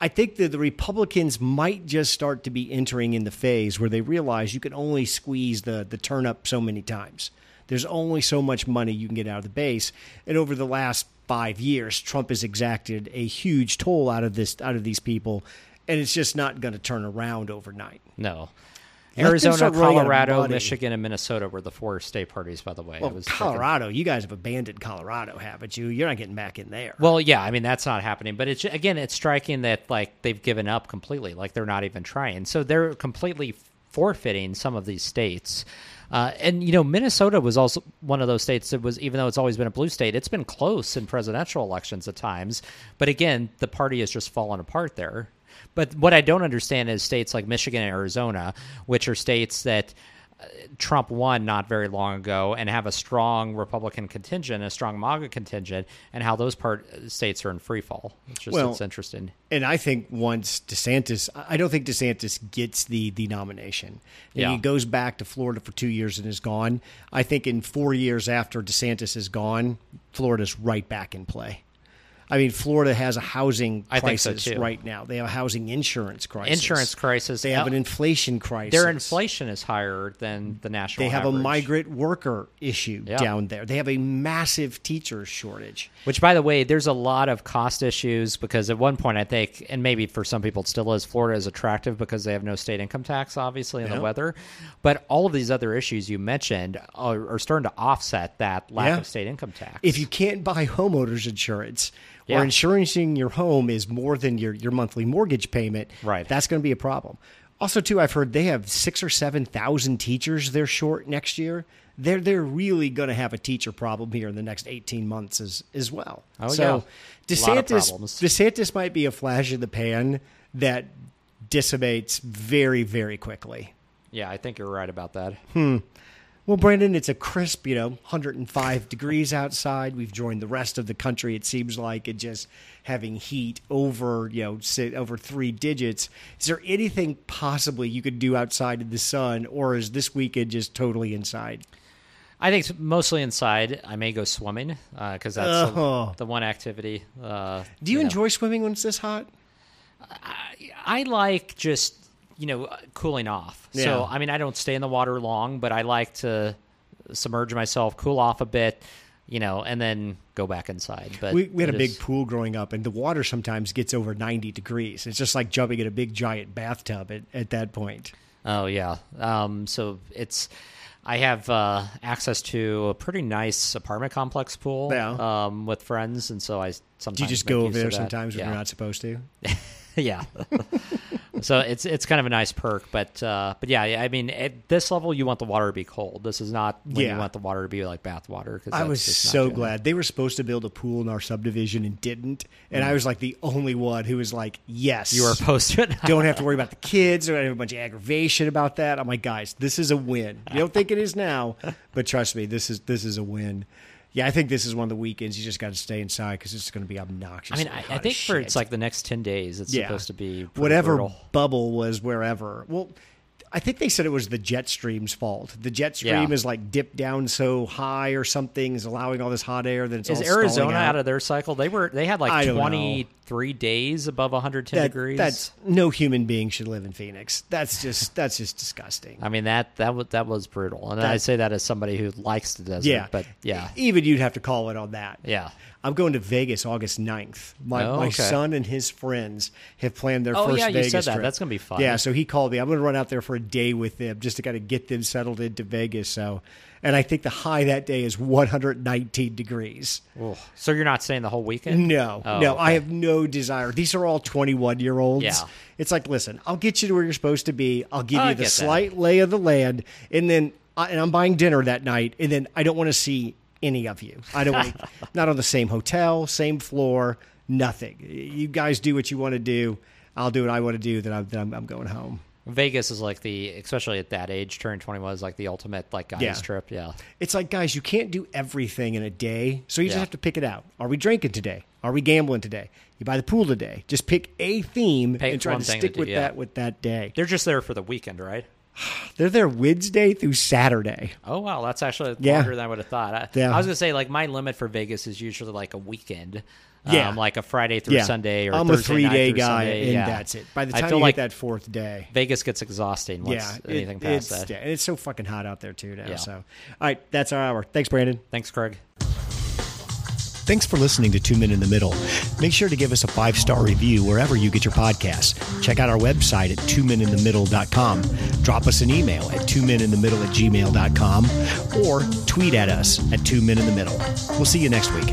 I think that the Republicans might just start to be entering in the phase where they realize you can only squeeze the the turnip so many times. There's only so much money you can get out of the base, and over the last five years, Trump has exacted a huge toll out of this out of these people, and it's just not going to turn around overnight. No. Arizona, start running out of Colorado. Michigan, and Minnesota were the four state parties, by the way. Well, It was freaking- Colorado, you guys have abandoned Colorado, haven't you? You're not getting back in there. Well, yeah, I mean that's not happening, but it's again, it's striking that like they've given up completely, like they're not even trying. So they're completely forfeiting some of these states. Uh, and you know, Minnesota was also one of those states that was, even though it's always been a blue state, it's been close in presidential elections at times. But again, the party has just fallen apart there. But what I don't understand is states like Michigan and Arizona, which are states that Trump won not very long ago and have a strong Republican contingent, a strong MAGA contingent, and how those part states are in free fall. It's just Well, it's interesting. And I think once DeSantis, I don't think DeSantis gets the the nomination. And Yeah. He goes back to Florida for two years and is gone. I think in four years after DeSantis is gone, Florida's right back in play. I mean, Florida has a housing think so, crisis right now. They have a housing insurance crisis. Insurance crisis. They have an inflation crisis. Their inflation is higher than the national. They have a migrant worker issue Yeah. down there. They have a massive teacher shortage. Which, by the way, there's a lot of cost issues because at one point I think, and maybe for some people it still is, Florida is attractive because they have no state income tax, obviously, and Yeah. the weather. But all of these other issues you mentioned are, are starting to offset that lack Yeah. of state income tax. if you can't buy homeowners insurance Yeah. or insuring your home is more than your, your monthly mortgage payment, Right. that's going to be a problem. Also, too, I've heard they have six or seven thousand teachers they're short next year. They're they're really going to have a teacher problem here in the next eighteen months as as well. Oh, so yeah. A lot of DeSantis. DeSantis might be a flash in the pan that dissipates very very quickly. yeah, I think you're right about that. Hmm. Well, Brandon, it's a crisp, you know, 105 degrees outside. We've joined the rest of the country. It seems like and just having heat over, you know, say, over three digits. Is there anything possibly you could do outside in the sun, or is this weekend just totally inside? I think it's mostly inside. I may go swimming because that's the- Oh. the, one activity. Uh, Do you know. enjoy swimming when it's this hot? I like just you know cooling off. Yeah. So I mean, I don't stay in the water long, but I like to submerge myself, cool off a bit, you know, and then go back inside. But We, we had a big is- pool growing up, and the water sometimes gets over 90 degrees. It's just like jumping in a big giant bathtub at, at that point. Oh yeah. Um, so it's. I have uh, access to a pretty nice apartment complex pool Yeah. um, with friends, and so I sometimes Do you just go over there sometimes when yeah. you're not supposed to? yeah. so it's it's kind of a nice perk, but uh, but yeah, I mean, at this level, you want the water to be cold. This is not when Yeah. you want the water to be like bath water. I was so glad they were supposed to build a pool in our subdivision and didn't, and I was like the only one who was like, "Yes, Mm. You are opposed to it. don't have to worry about the kids or have a bunch of aggravation about that." I'm like, guys, this is a win. You don't think it is now, but trust me, this is this is a win. Yeah, I think this is one of the weekends you just got to stay inside because it's going to be obnoxious. I mean, I, I think for it's like the next ten days, it's yeah. supposed to be whatever brutal. bubble was wherever. Well, I think they said it was the jet stream's fault. The jet stream Yeah. is like dipped down so high or something is allowing all this hot air that it's Is Arizona out. out of their cycle? They were they had like twenty three days above 110 that, degrees. That's no human being should live in Phoenix. That's just that's just disgusting. I mean that that was that was brutal, and I say that as somebody who likes the desert. yeah, but yeah, Even you'd have to call it on that. yeah. I'm going to Vegas August 9th. My, Oh, my son and his friends have planned their Oh, first yeah, you Vegas said that. trip. That's gonna be fun. Yeah, so he called me. I'm going to run out there for a day with them just to kind of get them settled into Vegas. So, and I think the high that day is 119 degrees. So you're not staying the whole weekend? No, Oh, no, okay. I have no desire. These are all 21 year olds. Yeah. It's like, listen, I'll get you to where you're supposed to be. I'll give oh, I you the get that. slight lay of the land, and then I, and I'm buying dinner that night, and then I don't want to see any of you. I don't want not on the same hotel, same floor, nothing. You guys do what you want to do. I'll do what I want to do. Then I'm, then I'm, I'm going home. Vegas is like the, especially at that age, turning 21 is like the ultimate like guys Yeah. trip. Yeah. It's like, guys, you can't do everything in a day, so you just have to pick it out. Are we drinking today? Are we gambling today? You buy the pool today. Just pick a theme and try to stick to do, with yeah. that with that day. They're just there for the weekend, right? They're there Wednesday through Saturday. Oh wow, that's actually Yeah. longer than I would have thought. I, Yeah. I was gonna say like my limit for Vegas is usually like a weekend. Yeah. um, like a Friday through Yeah, Sunday or I'm a three night day guy, Sunday. and yeah. that's it. By the time I feel you like that fourth day, Vegas gets exhausting once yeah, it- anything past it's, that. yeah, and it's so fucking hot out there too now. Yeah. So, all right, that's our hour. Thanks, Brandon. Thanks, Craig. Thanks for listening to Two Men in the Middle. Make sure to give us a five star review wherever you get your podcasts. Check out our website at twomeninthemiddle.com. Drop us an email at twomeninthemiddle at gmail.com or tweet at us at two men in the middle. We'll see you next week.